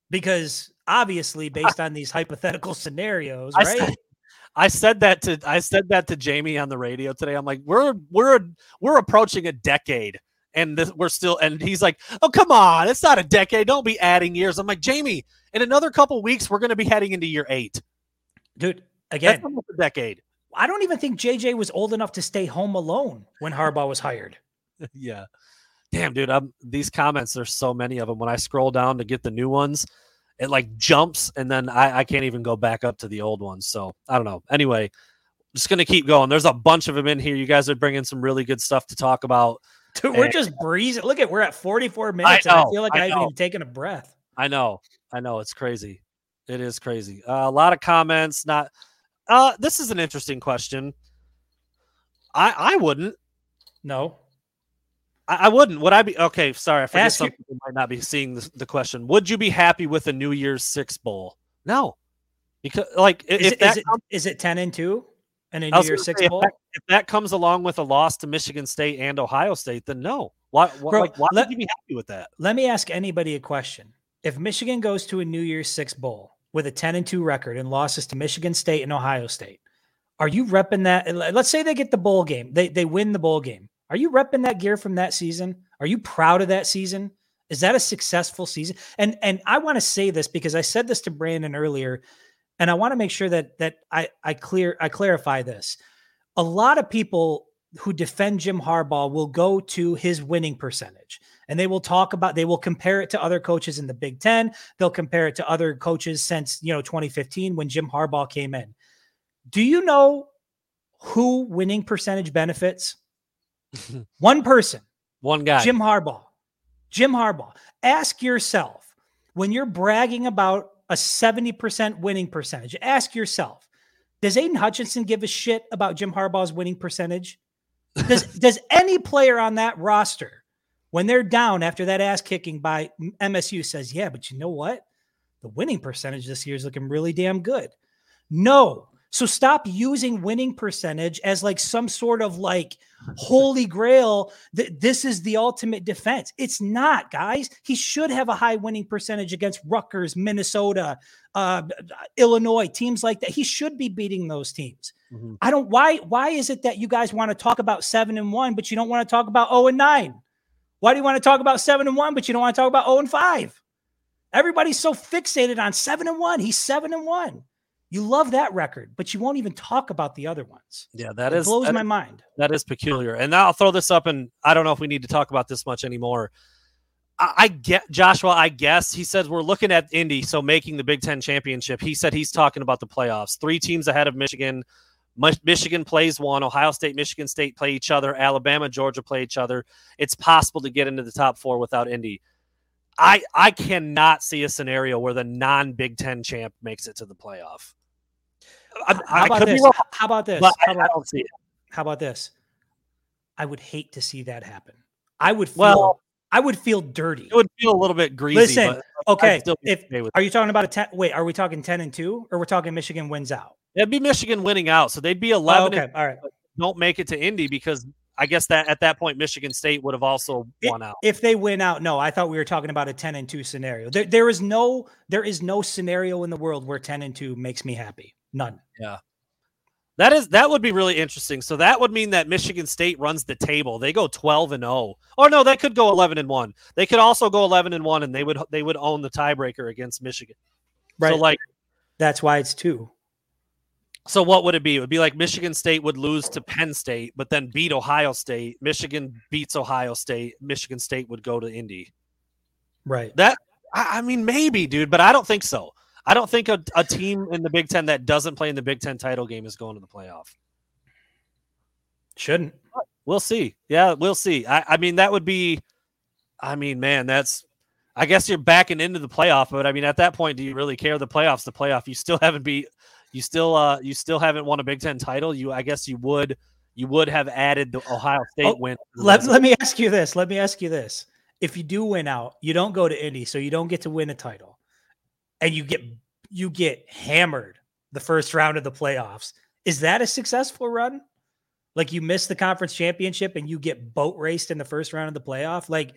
Because obviously, based on these hypothetical scenarios, right? Said, I said that to I said that to Jamie on the radio today. I'm like, we're we're we're approaching a decade, and this, we're still. And he's like, oh come on, it's not a decade. Don't be adding years. I'm like, Jamie, in another couple weeks, we're going to be heading into year eight, dude. Again, That's a decade. I don't even think JJ was old enough to stay home alone when Harbaugh was hired. yeah, damn, dude. I'm, these comments, there's so many of them. When I scroll down to get the new ones, it like jumps and then I, I can't even go back up to the old ones. So I don't know. Anyway, just gonna keep going. There's a bunch of them in here. You guys are bringing some really good stuff to talk about. Dude, we're And- just breezing. Look at we're at 44 minutes. and know, I feel like I I, haven't know. even taken a breath. I know, I know, it's crazy. It is crazy. Uh, a lot of comments. Not. Uh, this is an interesting question. I I wouldn't. No. I, I wouldn't. Would I be okay? Sorry, I forget Ask some your- people might not be seeing the, the question. Would you be happy with a New Year's Six bowl? No, because like Is, if it, that is, comes- is it 10 and 2 and a New Year's Six say, if bowl? that, if that comes along with a loss to Michigan State and Ohio State, then no. Why? why Bro, like, why let- would you be happy with that? Let me ask anybody a question. If Michigan goes to a New Year's Six bowl with a 10 and 2 record and losses to Michigan State and Ohio State, are you repping that? Let- Let's say they get the bowl game, they, they win the bowl game. Are you repping that gear from that season? Are you proud of that season? Is that a successful season? And and I want to say this because I said this to Brandon earlier, and I want to make sure that that I I clear I clarify this. A lot of people who defend Jim Harbaugh will go to his winning percentage and they will talk about they will compare it to other coaches in the Big 10 they'll compare it to other coaches since you know 2015 when Jim Harbaugh came in do you know who winning percentage benefits one person One guy. Jim Harbaugh Jim Harbaugh ask yourself when you're bragging about a 70% winning percentage ask yourself does Aidan Hutchinson give a shit about Jim Harbaugh's winning percentage does does any player on that roster when they're down after that ass kicking by MSU says, "Yeah, but you know what? The winning percentage this year is looking really damn good." No. So stop using winning percentage as like some sort of like holy grail that this is the ultimate defense. It's not, guys. He should have a high winning percentage against Rutgers, Minnesota, uh, Illinois, teams like that. He should be beating those teams. Mhm. I don't why why is it that you guys want to talk about 7 and 1 but you don't want to talk about 0 and 9? Why do you want to talk about 7 and 1 but you don't want to talk about 0 and 5? Everybody's so fixated on 7 and 1. He's 7 and 1. You love that record, but you won't even talk about the other ones. Yeah, that It is blows that my is- mind. That is peculiar. And now I'll throw this up, and I don't know if we need to talk about this much anymore. I, I get Joshua. I guess he says we're looking at Indy, so making the Big Ten championship. He said he's talking about the playoffs. Three teams ahead of Michigan. Michigan plays one. Ohio State, Michigan State play each other. Alabama, Georgia play each other. It's possible to get into the top four without Indy. I I cannot see a scenario where the non Big Ten champ makes it to the playoff. I, How about this? wrong, How about this? How I, I about, don't see it. how about this? I would hate to see that happen. I would feel Well, I would feel dirty. It would feel a little bit greasy. Listen, but Okay, if okay are you talking about a 10 wait, are we talking 10 and 2 or we're talking Michigan wins out? It'd be Michigan winning out, so they'd be Oh, eleven. okay, and all right. don't make it to Indy because I guess that at that point Michigan State would have also won out. If they win out, no, I thought we were talking about a 10 and 2 scenario. There, there is no there is no scenario in the world where 10 and 2 makes me happy. None. Yeah. That is that would be really interesting. So that would mean that Michigan State runs the table. They go twelve and zero. Or no, they could go eleven and one. They could also go eleven and one, and they would they would own the tiebreaker against Michigan. Right. So like, That's why it's 2. So what would it be? It would be like Michigan State would lose to Penn State, but then beat Ohio State. Michigan beats Ohio State. Michigan State would go to Indy. Right. That I, mean, maybe, dude, but I don't think so. I don't think a, a team in the Big Ten that doesn't play in the Big Ten title game is going to the playoff. Shouldn't. We'll see. Yeah, we'll see. I, I mean, that would be. I mean, man, that's. I guess you're backing into the playoff, but I mean, at that point, do you really care? The playoffs, the playoff. You still haven't beat. You still, uh, you still haven't won a Big Ten title. You, I guess, you would, you would have added the Ohio State Oh, win. Let, let me ask you this. Let me ask you this. If you do win out, you don't go to Indy, so you don't get to win a title. And you get you get hammered the first round of the playoffs. Is that a successful run? Like you miss the conference championship and you get boat raced in the first round of the playoff? Like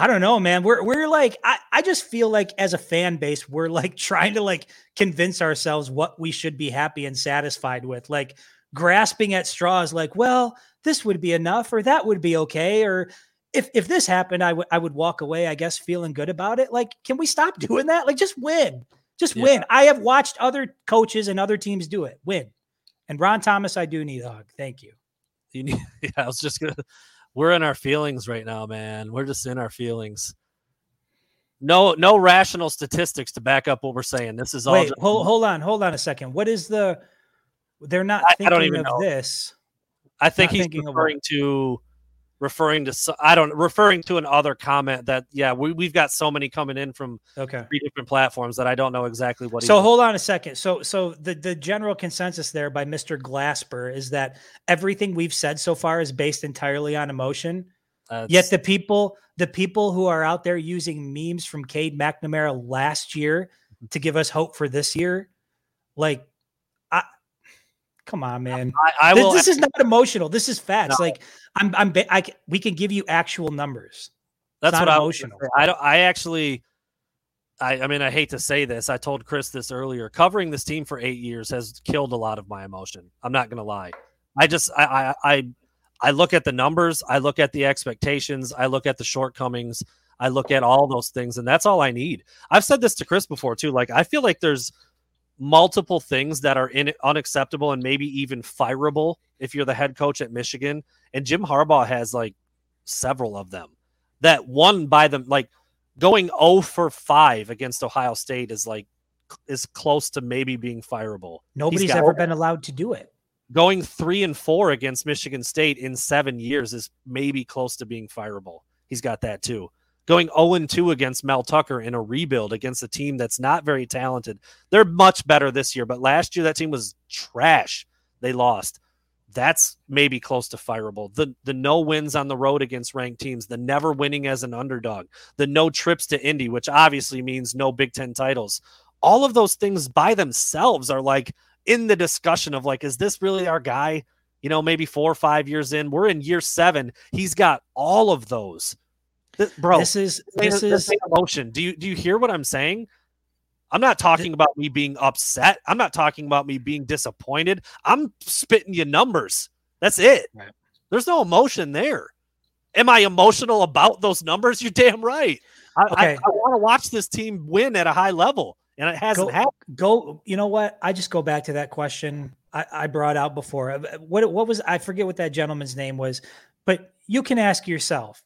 I don't know, man. We're we're like I, I just feel like as a fan base, we're like trying to like convince ourselves what we should be happy and satisfied with. Like grasping at straws, like, well, this would be enough, or that would be okay, or if if this happened, I would I would walk away, I guess, feeling good about it. Like, can we stop doing that? Like, just win, just Yeah. win. I have watched other coaches and other teams do it. Win. And Ron Thomas, I do need a hug. Thank you. You need, yeah, I was just gonna. We're in our feelings right now, man. We're just in our feelings. No, no rational statistics to back up what we're saying. This is all. Wait, just- hold, hold on, hold on a second. What is the? They're not I- I thinking don't even of know. this. I think not he's referring to referring to. I don't referring to an other comment that yeah we we've got so many coming in from Okay. three different platforms that I don't know exactly what. So hold on a second. So so the the general consensus there by Mr. Glasper is that everything we've said so far is based entirely on emotion. that's- Yet the people the people who are out there using memes from Cade McNamara last year mm-hmm. to give us hope for this year, like I come on, man. I, I This, will. this is not emotional. This is facts. No. Like I'm I'm I, I, we can give you actual numbers. That's what I emotional. gonna. I don't. I actually. I, I mean, I hate to say this. I told Chris this earlier. Covering this team for eight years has killed a lot of my emotion. I'm not gonna lie. I just I I I, I look at the numbers. I look at the expectations. I look at the shortcomings. I look at all those things, and that's all I need. I've said this to Chris before too. Like I feel like there's multiple things that are in unacceptable and maybe even fireable if you're the head coach at Michigan. And Jim Harbaugh has like several of them that won by them like going 0 for 5 against Ohio State is like is close to maybe being fireable. Nobody's ever been allowed to do it. Going 3 and 4 against Michigan State in 7 years is maybe close to being fireable. He's got that too. Going 0 and 2 against Mel Tucker in a rebuild against a team that's not very talented. They're much better this year, but last year that team was trash. They lost. That's maybe close to fireable. The the no wins on the road against ranked teams, the never winning as an underdog, the no trips to Indy, which obviously means no Big Ten titles. All of those things by themselves are like in the discussion of like, is this really our guy? You know, maybe four or five years in, we're in year seven. He's got all of those. Th- bro, this is this this is emotion. Do you do you hear what I'm saying? I'm not talking about me being upset. I'm not talking about me being disappointed. I'm spitting you numbers. That's it. Right. There's no emotion there. Am I emotional about those numbers? You're damn right. I, I, Okay. I want to watch this team win at a high level, and it hasn't Go- happened. go you know what i just go back to that question I, I brought out before what what was i forget what that gentleman's name was but you can ask yourself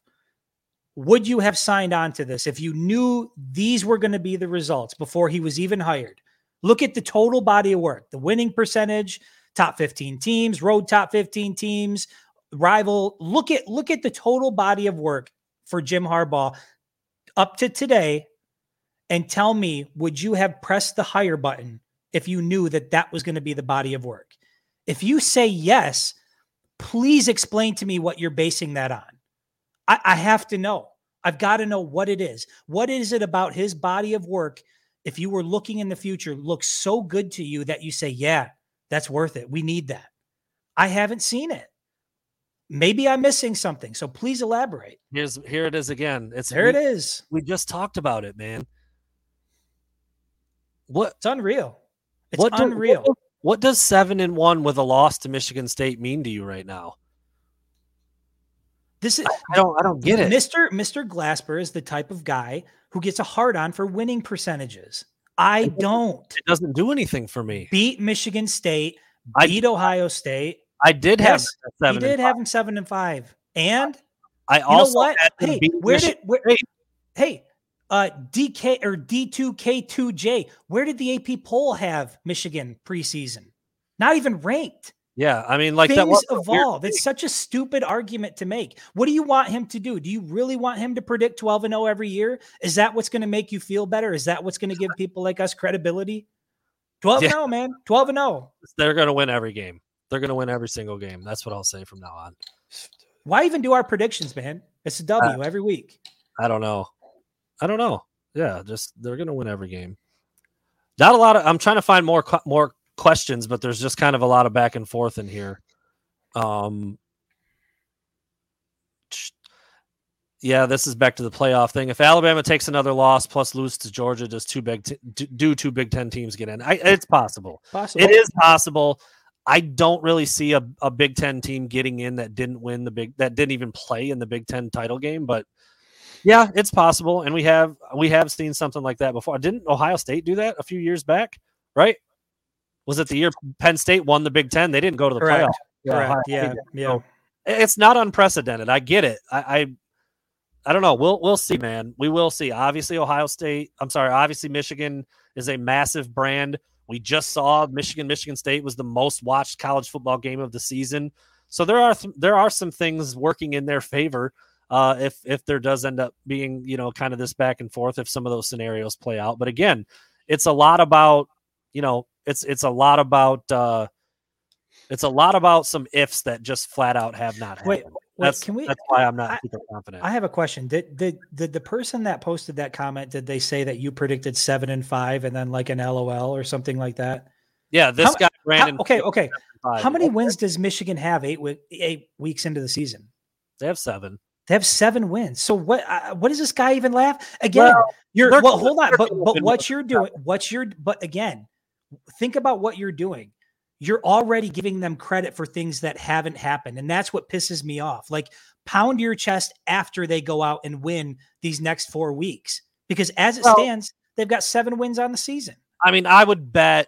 would you have signed on to this if you knew these were going to be the results before he was even hired? Look at the total body of work the winning percentage top 15 teams road top 15 teams rival. Look at look at the total body of work for jim harbaugh up to today and tell me would you have pressed the hire button if you knew that that was going to be the body of work? If you say yes please explain to me what you're basing that on i, I have to know. I've got to know what it is. What is it about his body of work if you were looking in the future looks so good to you that you say yeah that's worth it. We need that. I haven't seen it. Maybe i'm missing something so please elaborate. Here's here it is again. It's there we, it is. We just talked about it, man. What it's unreal. It's what do- unreal. what, what does seven and one with a loss to Michigan State mean to you right now? This is I don't I don't get it. Mr. Mr. Glasper is the type of guy who gets a hard on for winning percentages. I don't It doesn't do anything for me. beat Michigan State, I- beat Ohio State. I did have Yes, them at He did have him seven and five. And I you know also what? Hey, where Michigan did where, hey uh DK or D2K2J, where did the AP poll have Michigan preseason? Not even ranked. Yeah, I mean, like that Things weird evolve. It's such a stupid argument to make. What do you want him to do? Do you really want him to predict 12 and 0 every year? Is that what's going to make you feel better? Is that what's going to give people like us credibility? 12 and Yeah. 0, man. 12 and oh. 0. They're going to win every game. They're going to win every single game. That's what I'll say from now on. Why even do our predictions, man? It's a W every week. I don't know. I don't know. Yeah, just they're going to win every game. Not a lot of. I'm trying to find more more questions, but there's just kind of a lot of back and forth in here. Um. Yeah, this is back to the playoff thing. If Alabama takes another loss plus lose to Georgia, does two big t- do- two Big Ten teams get in? I, it's possible. Possible. It is possible. I don't really see a, a Big Ten team getting in that didn't win the big that didn't even play in the Big Ten title game, but yeah, it's possible. And we have we have seen something like that before. Didn't Ohio State do that a few years back? Right? Was it the year Penn State won the Big Ten? They didn't go to the Correct. playoff. Correct. Yeah. Yeah. So, It's not unprecedented. I get it. I, I I don't know. We'll we'll see, man. We will see. Obviously, Ohio State. I'm sorry. Obviously, Michigan is a massive brand. We just saw Michigan. Michigan State was the most watched college football game of the season. So there are th- there are some things working in their favor. Uh, if if there does end up being you know kind of this back and forth, if some of those scenarios play out. But again, it's a lot about you know it's it's a lot about uh, it's a lot about some ifs that just flat out have not happened. Wait, Wait, that's, can we? that's why I'm not I- super confident. I have a question. Did, did did the person that posted that comment did they say that you predicted seven and five and then like an LOL or something like that? yeah, this how- guy How- Brandon. okay, okay. How many wins does Michigan have eight eight weeks into the season? They have seven. They have seven wins. So what? Uh, what does this guy even laugh again? Well, you're well. Hold on, but but what you're doing, what you're, but again, think about what you're doing. You're already giving them credit for things that haven't happened, and that's what pisses me off. Like pound your chest after they go out and win these next four weeks, because as it Well- stands, they've got seven wins on the season. I mean, I would bet,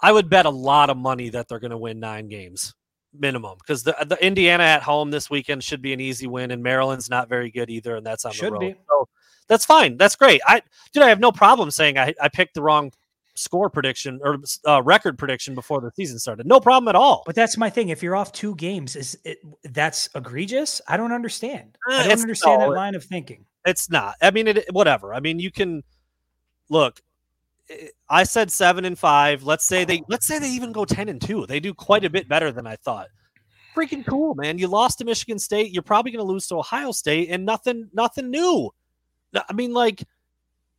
I would bet a lot of money that they're going to win nine games minimum because the, the Indiana at home this weekend should be an easy win, and Maryland's not very good either, and that's on Should the road. be. So that's fine. That's great. I dude, I have no problem saying I, I picked the wrong score prediction or uh, record prediction before the season started. No problem at all. But that's my thing. If you're off two games, is it that's egregious? I don't understand. Eh, I don't understand no, that line of thinking. It's not. I mean, it whatever. I mean, you can look. eh, I said seven and five. Let's say they let's say they even go ten and two. They do quite a bit better than I thought. Freaking cool, man! You lost to Michigan State. You're probably going to lose to Ohio State, and nothing, nothing new. I mean, like,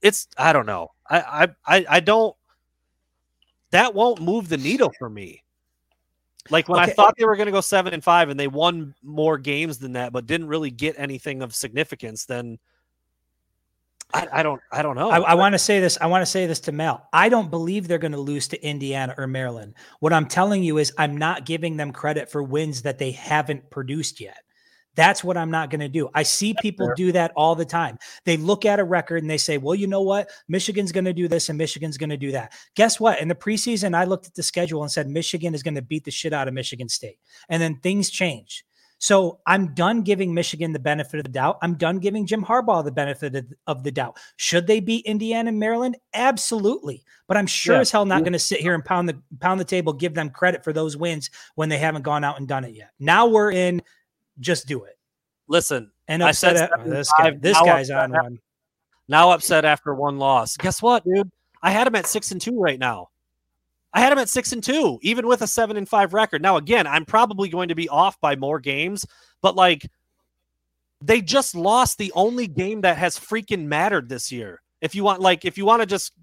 it's I don't know. I I I, I don't. That won't move the needle for me. Like when I thought they were going to go seven and five, and they won more games than that, but didn't really get anything of significance. Then I, I don't I don't know. I, I want to say this. I want to say this to Mel. I don't believe they're going to lose to Indiana or Maryland. What I'm telling you is I'm not giving them credit for wins that they haven't produced yet. That's what I'm not going to do. I see people do that all the time. They look at a record and they say, well, you know what? Michigan's going to do this and Michigan's going to do that. Guess what? In the preseason, I looked at the schedule and said Michigan is going to beat the shit out of Michigan State. And then things change. So I'm done giving Michigan the benefit of the doubt. I'm done giving Jim Harbaugh the benefit of, of the doubt. Should they beat Indiana and Maryland? Absolutely. But I'm sure Yeah. as hell not going to sit here and pound the pound the table, give them credit for those wins when they haven't gone out and done it yet. Now we're in. Just do it. Listen, And I said upset. seven this guy. This guy's on after- one. now upset after one loss. Guess what, dude? I had him at six and two right now. I had him at six and two, even with a seven and five record. Now, again, I'm probably going to be off by more games, but like they just lost the only game that has freaking mattered this year. If you want, like, if you want to just,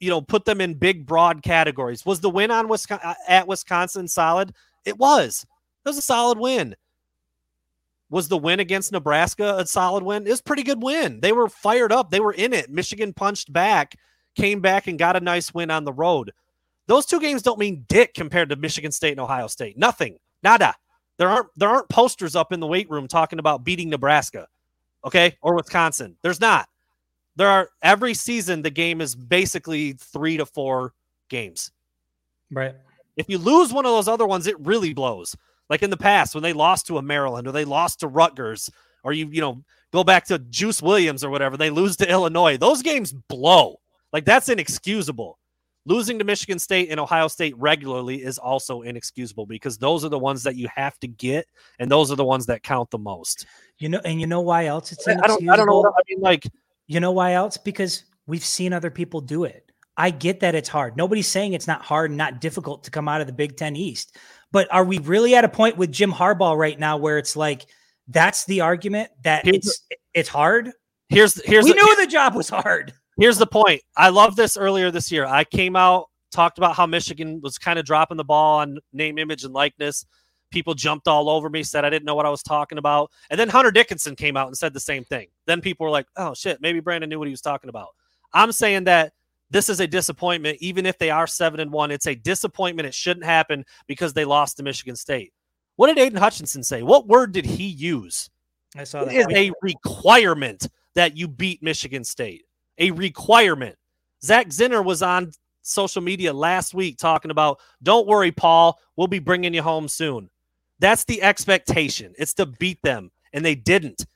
you know, put them in big, broad categories, was the win on Wisconsin uh, at Wisconsin solid? It was. It was a solid win. Was the win against Nebraska a solid win? It was a pretty good win. They were fired up. They were in it. Michigan punched back, came back, and got a nice win on the road. Those two games don't mean dick compared to Michigan State and Ohio State. Nothing. Nada. There aren't there aren't posters up in the weight room talking about beating Nebraska, okay, or Wisconsin. There's not. There are every season the game is basically three to four games. Right. If you lose one of those other ones, it really blows. Like in the past when they lost to a Maryland or they lost to Rutgers or you you know go back to Juice Williams or whatever, they lose to Illinois. Those games blow. Like that's inexcusable. Losing to Michigan State and Ohio State regularly is also inexcusable because those are the ones that you have to get and those are the ones that count the most. You know, and you know why else it's I don't I don't know. I mean like You know why else? Because we've seen other people do it. I get that it's hard. Nobody's saying it's not hard and not difficult to come out of the Big Ten East. But are we really at a point with Jim Harbaugh right now where it's like that's the argument that Here's it's it's hard? here's here's we knew the job was hard. Here's the point. I love this earlier this year. I came out, talked about how Michigan was kind of dropping the ball on name, image, and likeness. People jumped all over me, said I didn't know what I was talking about. And then Hunter Dickinson came out and said the same thing. Then people were like, oh shit, maybe Brandon knew what he was talking about. I'm saying that this is a disappointment, even if they are seven and one. It's a disappointment. It shouldn't happen because they lost to Michigan State. What did Aidan Hutchinson say? What word did he use? I saw It that. is We- a requirement that you beat Michigan State. A requirement. Zak Zinter was on social media last week talking about, don't worry, Paul, we'll be bringing you home soon. That's the expectation. It's to beat them, and they didn't.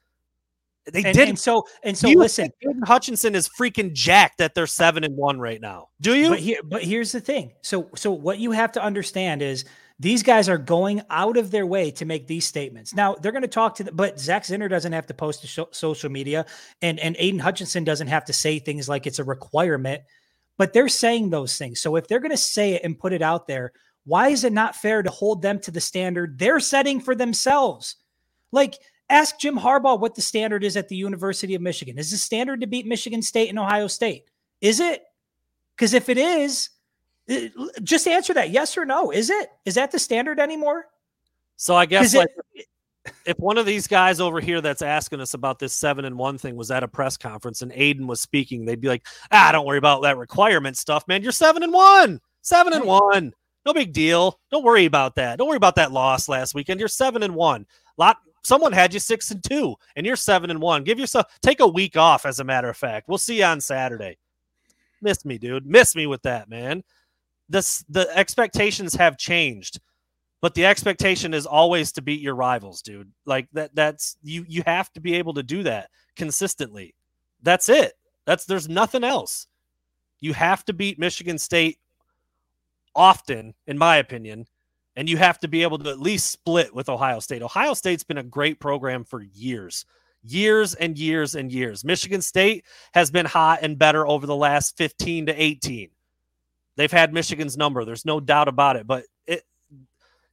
They and, didn't. and so and so you listen, Aidan Hutchinson is freaking jacked that they're seven and one right now. Do you? But here, but here's the thing. So, so what you have to understand is these guys are going out of their way to make these statements. Now they're going to talk to, the, but Zak Zinter doesn't have to post to social media, and and Aidan Hutchinson doesn't have to say things like it's a requirement. But they're saying those things. So if they're going to say it and put it out there, why is it not fair to hold them to the standard they're setting for themselves? Like Ask Jim Harbaugh what the standard is at the University of Michigan. Is the standard to beat Michigan State and Ohio State? Is it? Because if it is, just answer that yes or no. Is it? Is that the standard anymore? So I guess it, if one of these guys over here that's asking us about this seven and one thing was at a press conference and Aidan was speaking, they'd be like, ah, don't worry about that requirement stuff, man. You're seven and one, seven and one. No big deal. Don't worry about that. Don't worry about that loss last weekend. You're seven and one. Lot someone had you six and two, and you're seven and one. Give yourself take a week off. As a matter of fact, we'll see you on Saturday. Miss me, dude. Miss me with that, man. This the expectations have changed, but the expectation is always to beat your rivals, dude. Like that. That's you. You have to be able to do that consistently. That's it. That's there's nothing else. You have to beat Michigan State often, in my opinion, and you have to be able to at least split with Ohio State. Ohio State's been a great program for years, years and years and years. Michigan State has been hot and better over the last 15 to 18. They've had Michigan's number. There's no doubt about it. But it,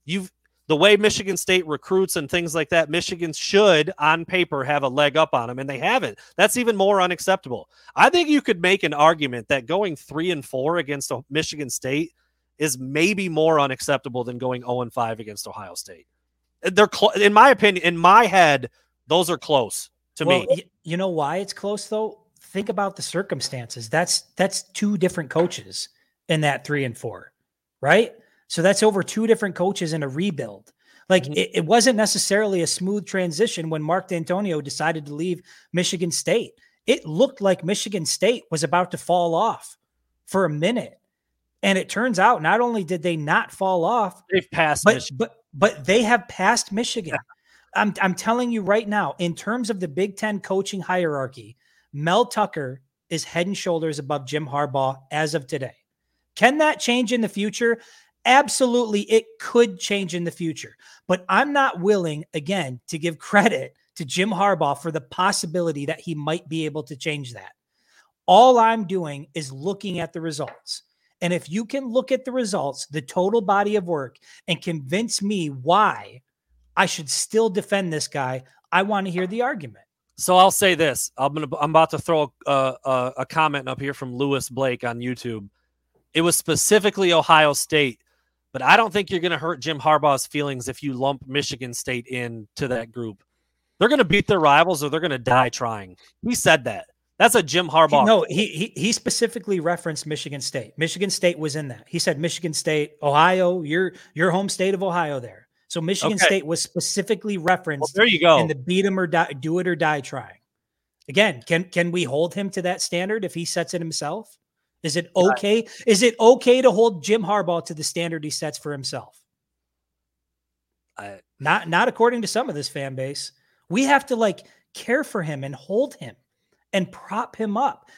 you've the way Michigan State recruits and things like that, Michigan should, on paper, have a leg up on them, and they haven't. That's even more unacceptable. I think you could make an argument that going three and four against Michigan State is maybe more unacceptable than going 0 and 5 against Ohio State. They're cl- in my opinion, in my head, those are close to well, me. Y- you know why it's close though? Think about the circumstances. That's that's two different coaches in that 3 and 4, right? So that's over two different coaches in a rebuild. Like mm-hmm. it, it, wasn't necessarily a smooth transition when Mark Dantonio decided to leave Michigan State. It looked like Michigan State was about to fall off for a minute. And it turns out not only did they not fall off, they've passed, but Michigan. but but they have passed Michigan. Yeah. I'm I'm telling you right now, in terms of the Big Ten coaching hierarchy, Mel Tucker is head and shoulders above Jim Harbaugh as of today. Can that change in the future? Absolutely, it could change in the future. But I'm not willing, again, to give credit to Jim Harbaugh for the possibility that he might be able to change that. All I'm doing is looking at the results. And if you can look at the results, the total body of work, and convince me why I should still defend this guy, I want to hear the argument. So I'll say this: I'm gonna, I'm about to throw a, a, a comment up here from Lewis Blake on YouTube. It was specifically Ohio State, but I don't think you're going to hurt Jim Harbaugh's feelings if you lump Michigan State into that group. They're going to beat their rivals, or they're going to die trying. He said that. That's a Jim Harbaugh. no, he, he he specifically referenced Michigan State. Michigan State was in that. He said Michigan State, Ohio, your your home state of Ohio there. So Michigan okay. State was specifically referenced. Well, there you go. In the beat him or die, do it or die trying. Again, can can we hold him to that standard if he sets it himself? Is it okay? Is it okay to hold Jim Harbaugh to the standard he sets for himself? I, not not according to some of this fan base. We have to like care for him and hold him and prop him up.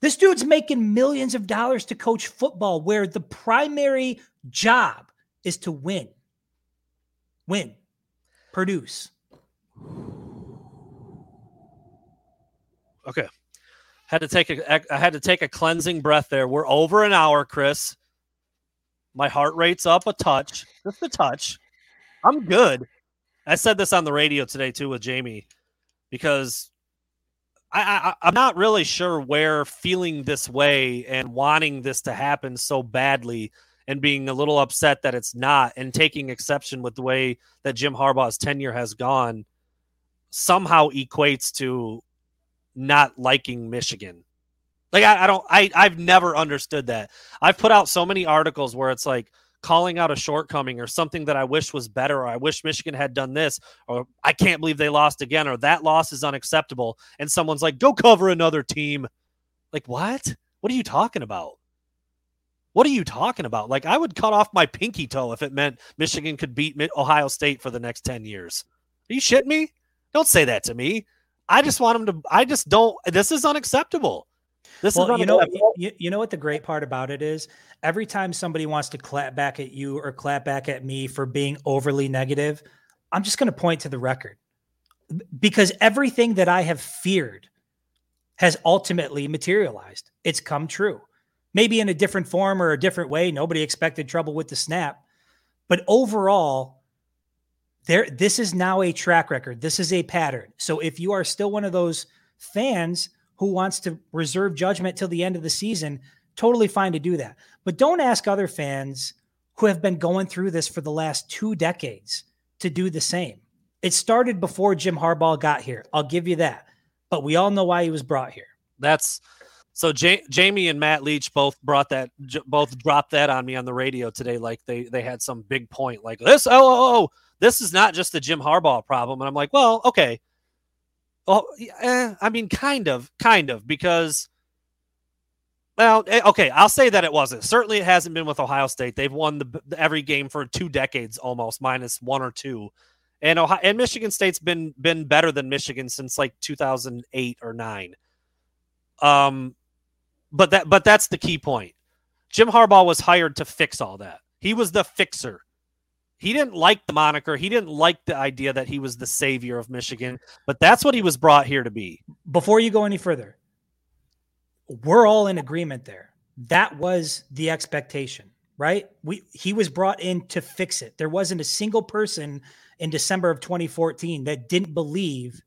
This dude's making millions of dollars to coach football where the primary job is to win. Win. Produce. Okay. Had to take a I had to take a cleansing breath there. We're over an hour, Chris. My heart rate's up a touch. Just a touch. I'm good. I said this on the radio today too with Jamie because I, I am not really sure where feeling this way and wanting this to happen so badly and being a little upset that it's not and taking exception with the way that Jim Harbaugh's tenure has gone somehow equates to not liking Michigan. Like I, I don't I I've never understood that. I've put out so many articles where it's like calling out a shortcoming or something that I wish was better, or I wish Michigan had done this, or I can't believe they lost again, or that loss is unacceptable. And someone's like, go cover another team. Like, what? What are you talking about? What are you talking about? Like, I would cut off my pinky toe if it meant Michigan could beat Ohio State for the next 10 years. Are you shitting me? Don't say that to me. I just want them to. I just don't. This is unacceptable. This well, is you know, you, you know what the great part about it is. Every time somebody wants to clap back at you or clap back at me for being overly negative, I'm just going to point to the record because everything that I have feared has ultimately materialized. It's come true. Maybe in a different form or a different way. Nobody expected trouble with the snap. But overall, there this is now a track record. This is a pattern. So if you are still one of those fans who wants to reserve judgment till the end of the season, totally fine to do that. But don't ask other fans who have been going through this for the last two decades to do the same. It started before Jim Harbaugh got here. I'll give you that. But we all know why he was brought here. That's so Jamie and Matt Leach both brought that both dropped that on me on the radio today like they they had some big point like this oh, oh, oh this is not just the Jim Harbaugh problem and I'm like well okay well eh, I mean kind of kind of because well eh, okay I'll say that it wasn't certainly it hasn't been with Ohio State they've won the every game for two decades almost minus one or two and Ohio and Michigan State's been been better than Michigan since like 2008 or 9. Um but that but that's the key point. Jim Harbaugh was hired to fix all that. He was the fixer. He didn't like the moniker. He didn't like the idea that he was the savior of Michigan, but that's what he was brought here to be. Before you go any further, we're all in agreement there. That was the expectation, right? We he was brought in to fix it. There wasn't a single person in December of 2014 that didn't believe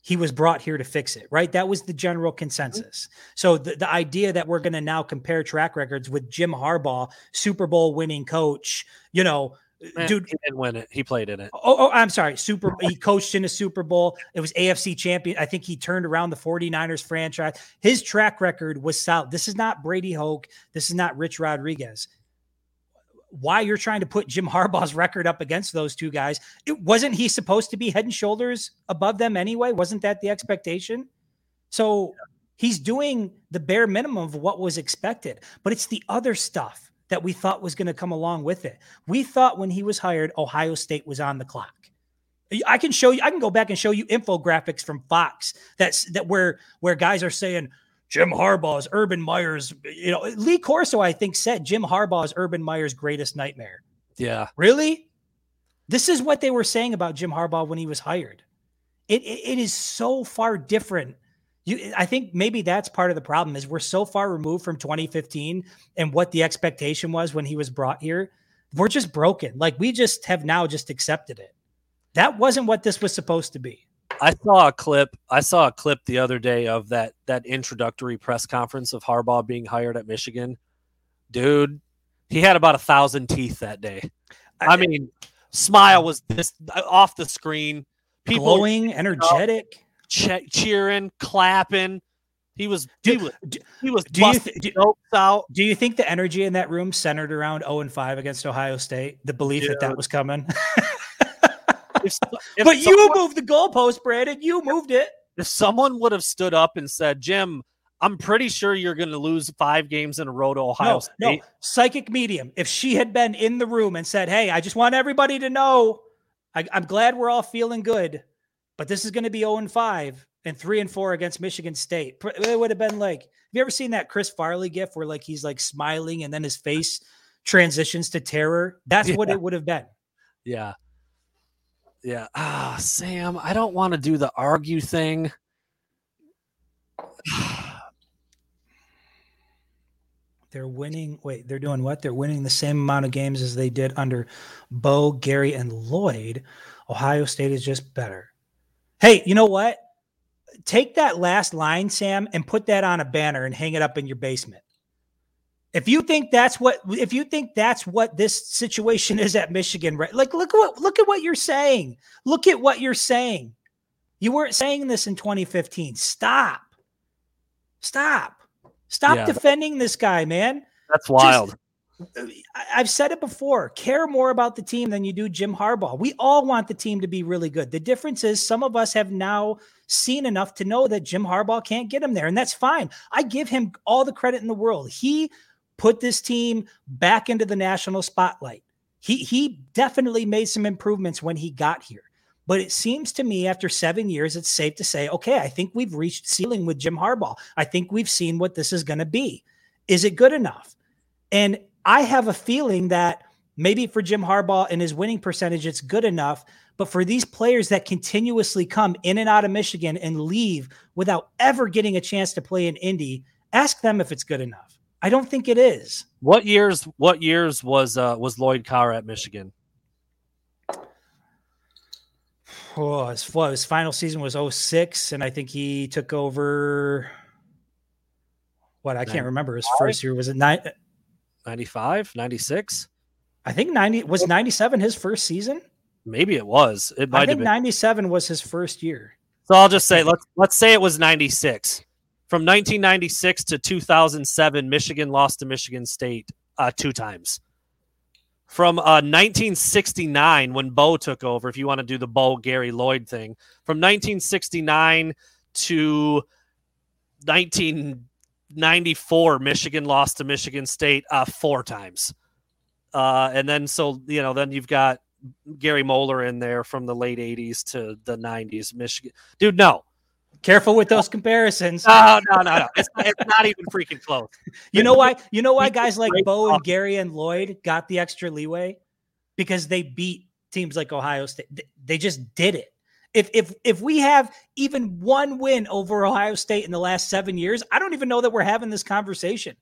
he was brought here to fix it, right? That was the general consensus. So the, the idea that we're going to now compare track records with Jim Harbaugh, Super Bowl winning coach, you know, Eh, dude he didn't win it. He played in it. Oh, oh, I'm sorry. Super he coached in a Super Bowl. It was AFC champion. I think he turned around the 49ers franchise. His track record was solid. This is not Brady Hoke. This is not Rich Rodriguez why you're trying to put Jim Harbaugh's record up against those two guys. It wasn't he supposed to be head and shoulders above them anyway? Wasn't that the expectation? So he's doing the bare minimum of what was expected, but it's the other stuff that we thought was going to come along with it. We thought when he was hired, Ohio State was on the clock. I can show you, I can go back and show you infographics from Fox that's that where where guys are saying, Jim Harbaugh is Urban Meyer's, you know, Lee Corso, I think, said Jim Harbaugh is Urban Meyer's greatest nightmare. Yeah. Really? This is what they were saying about Jim Harbaugh when he was hired. It, it, it is so far different. You, I think maybe that's part of the problem is we're so far removed from 2015 and what the expectation was when he was brought here. We're just broken. Like we just have now just accepted it. That wasn't what this was supposed to be. I saw a clip. I saw a clip the other day of that that introductory press conference of Harbaugh being hired at Michigan. Dude, he had about a thousand teeth that day. I mean, smile was this uh, off the screen. People glowing, energetic, che- cheering, clapping. He was do, he was he was do you th- out. Do you think the energy in that room centered around 0 and 5 against Ohio State? The belief that that was coming. if, if but someone, you moved the goalpost, Brandon. You moved it. If someone would have stood up and said, Jim, I'm pretty sure you're going to lose five games in a row to Ohio no, State. No, psychic medium. If she had been in the room and said, Hey, I just want everybody to know, I, am glad we're all feeling good, but this is going to be 0 and 5 and 3 and 4 against Michigan State. It would have been like, have you ever seen that Chris Farley gif where like he's like smiling and then his face transitions to terror? That's yeah. what it would have been. Yeah. Yeah. Ah, Sam, I don't want to do the argue thing. they're winning. Wait, they're doing what? They're winning the same amount of games as they did under Bo, Gary, and Lloyd. Ohio State is just better. Hey, you know what? Take that last line, Sam, and put that on a banner and hang it up in your basement. If you think that's what if you think that's what this situation is at Michigan, right? Like look at what look at what you're saying. Look at what you're saying. You weren't saying this in 2015. Stop. Stop. Stop yeah. defending this guy, man. That's wild. Just, I've said it before. Care more about the team than you do Jim Harbaugh. We all want the team to be really good. The difference is some of us have now seen enough to know that Jim Harbaugh can't get him there, and that's fine. I give him all the credit in the world. He put this team back into the national spotlight. He he definitely made some improvements when he got here. But it seems to me after seven years, it's safe to say, okay, I think we've reached ceiling with Jim Harbaugh. I think we've seen what this is going to be. Is it good enough? And I have a feeling that maybe for Jim Harbaugh and his winning percentage, it's good enough. But for these players that continuously come in and out of Michigan and leave without ever getting a chance to play in Indy, ask them if it's good enough. I don't think it is. What years? What years was uh, was Lloyd Carr at Michigan? Oh, his, his final season was 06, and I think he took over. What I can't remember his first year. Was it nine? 95, 96? I think 90 was 97 his first season. Maybe it was. It might I have think been. 97 was his first year. So I'll just say let's let's say it was 96. From 1996 to 2007, Michigan lost to Michigan State uh, two times. From uh, 1969, when Bo took over, if you want to do the Bo Gary Lloyd thing, from 1969 to 1994, Michigan lost to Michigan State uh, four times. Uh, and then so you know, then you've got Gary Moeller in there from the late 80s to the 90s. Michigan, dude, no, Careful with those comparisons. no, no, no, no. It's, it's not even freaking close. You know why? You know why guys like Bo and. Gary and Lloyd got the extra leeway because they beat teams like Ohio State. They just did it. If if if we have even one win over Ohio State in the last seven years, I don't even know that we're having this conversation.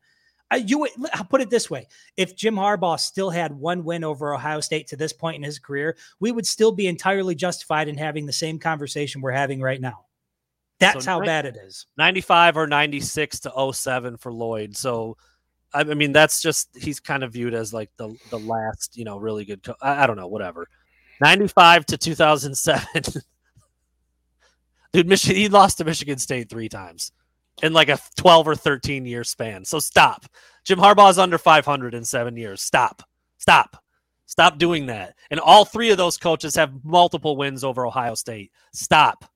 I, you I'll put it this way: if Jim Harbaugh still had one win over Ohio State to this point in his career, we would still be entirely justified in having the same conversation we're having right now. That's So how nine- bad it is. 95 or 96 to 07 for Lloyd. So, I I mean, that's just he's kind of viewed as like the the last, you know, really good. Co- I, I don't know, whatever. 95 to 2007. Dude, Michigan, he lost to Michigan State three times in like a 12 or 13 year span. So stop. Jim Harbaugh's under 500 in seven years. Stop. Stop. Stop doing that. And all three of those coaches have multiple wins over Ohio State. Stop.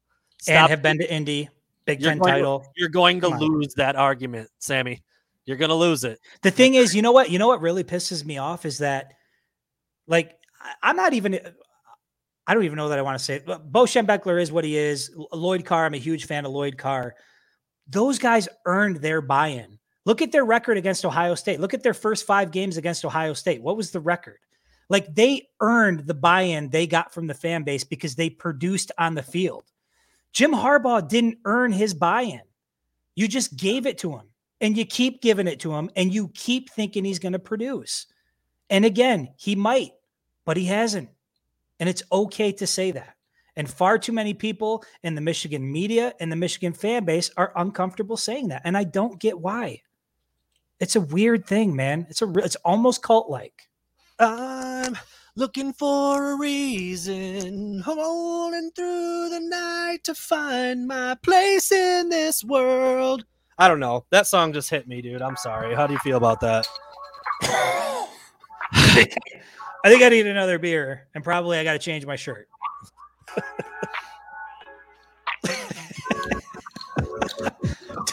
And have been to Indy, Big Ten to- title. you're going to lose that argument, Sammy. You're going to lose it. The thing is, you know what? You know what really pisses me off is that, like, I'm not even. I don't even know that I want to say it. But Bo Schembechler is what he is. Lloyd Carr, I'm a huge fan of Lloyd Carr. Those guys earned their buy-in. Look at their record against Ohio State. Look at their first five games against Ohio State. What was the record? Like they earned the buy-in they got from the fan base because they produced on the field. Jim Harbaugh didn't earn his buy-in. You just gave it to him and you keep giving it to him and you keep thinking he's going to produce. And again, he might, but he hasn't. And it's okay to say that. And far too many people in the Michigan media and the Michigan fan base are uncomfortable saying that. And I don't get why. It's a weird thing, man. It's a re- it's almost cult like. I'm looking for a reason, rolling through the night to find my place in this world. I don't know. That song just hit me, dude. I'm sorry. How do you feel about that? I think I need another beer and probably I got to change my shirt.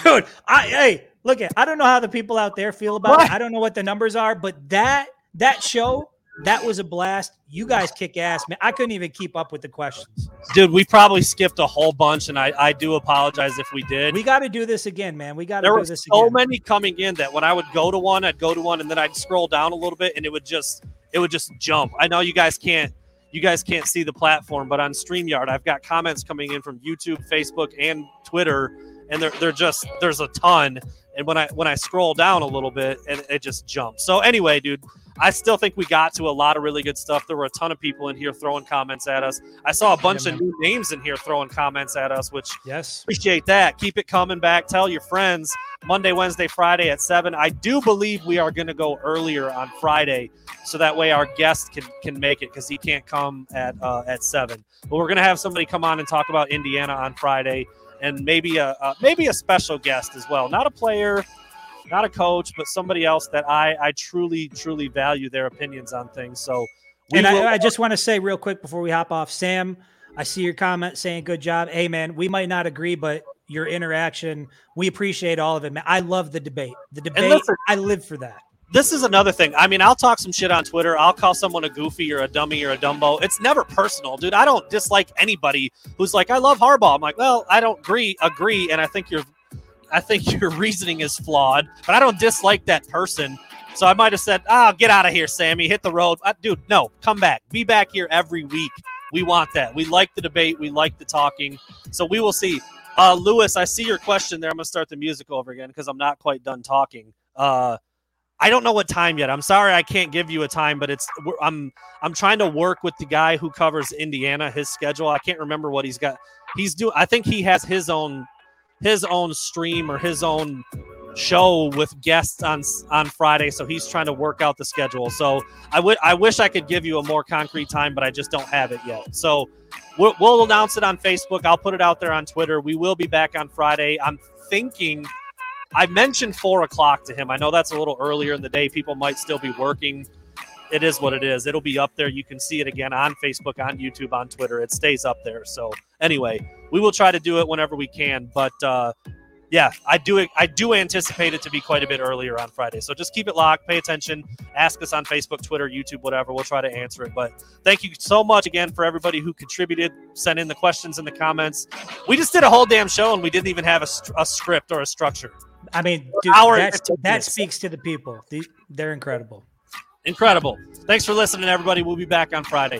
Dude, I hey, look at I don't know how the people out there feel about What? it. I don't know what the numbers are, but that that show, that was a blast. You guys kick ass, man. I couldn't even keep up with the questions. Dude, we probably skipped a whole bunch, and I, I do apologize if we did. We got to do this again, man. We got to do this so again. So many coming in that when I would go to one, I'd go to one, and then I'd scroll down a little bit, and it would just it would just jump. I know you guys can't you guys can't see the platform, but on Streamyard, I've got comments coming in from YouTube, Facebook, and Twitter, and they're they're just there's a ton. And when I when I scroll down a little bit, and it just jumps. So anyway, dude, I still think we got to a lot of really good stuff. There were a ton of people in here throwing comments at us. I saw a bunch Yeah, of new names in here throwing comments at us, which Yes. appreciate that. Keep it coming back. Tell your friends Monday, Wednesday, Friday at seven. I do believe we are going to go earlier on Friday, so that way our guest can can make it because he can't come at uh, at seven. But we're going to have somebody come on and talk about Indiana on Friday, and maybe a, a maybe a special guest as well. Not a player, not a coach, but somebody else that I I truly truly value their opinions on things. So. we and will- I, I just want to say real quick before we hop off, Sam, I see your comment saying good job. Hey man, we might not agree, but your interaction, we appreciate all of it, man. I love the debate. The debate, listen- I live for that. this is another thing. I mean, I'll talk some shit on Twitter. I'll call someone a goofy or a dummy or a dumbo. It's never personal, dude. I don't dislike anybody who's like, I love Harbaugh. I'm like, well, I don't agree, agree, and I think your, I think your reasoning is flawed, but I don't dislike that person. So I might have said, "Ah, oh, get out of here, Sammy. Hit the road, dude. No, come back. Be back here every week. We want that. We like the debate. We like the talking. So we will see. Uh, Lewis, I see your question there. I'm gonna start the music over again because I'm not quite done talking. Uh, I don't know what time yet. I'm sorry I can't give you a time, but it's I'm I'm trying to work with the guy who covers Indiana, his schedule. I can't remember what he's got. He's doing I think he has his own his own stream or his own show with guests on on Friday, so he's trying to work out the schedule. So I would I wish I could give you a more concrete time, but I just don't have it yet. So we'll, we'll announce it on Facebook. I'll put it out there on Twitter. We will be back on Friday. I'm thinking. I mentioned four o'clock to him. I know that's a little earlier in the day. People might still be working. It is what it is. It'll be up there. You can see it again on Facebook, on YouTube, on Twitter. It stays up there. So anyway, we will try to do it whenever we can. But uh, yeah, I do. I do anticipate it to be quite a bit earlier on Friday. So just keep it locked. Pay attention. Ask us on Facebook, Twitter, YouTube, whatever. We'll try to answer it. But thank you so much again for everybody who contributed, sent in the questions in the comments. We just did a whole damn show and we didn't even have a, a script or a structure. I mean, dude, that, that speaks to the people. They're incredible. Incredible. Thanks for listening, everybody. We'll be back on Friday.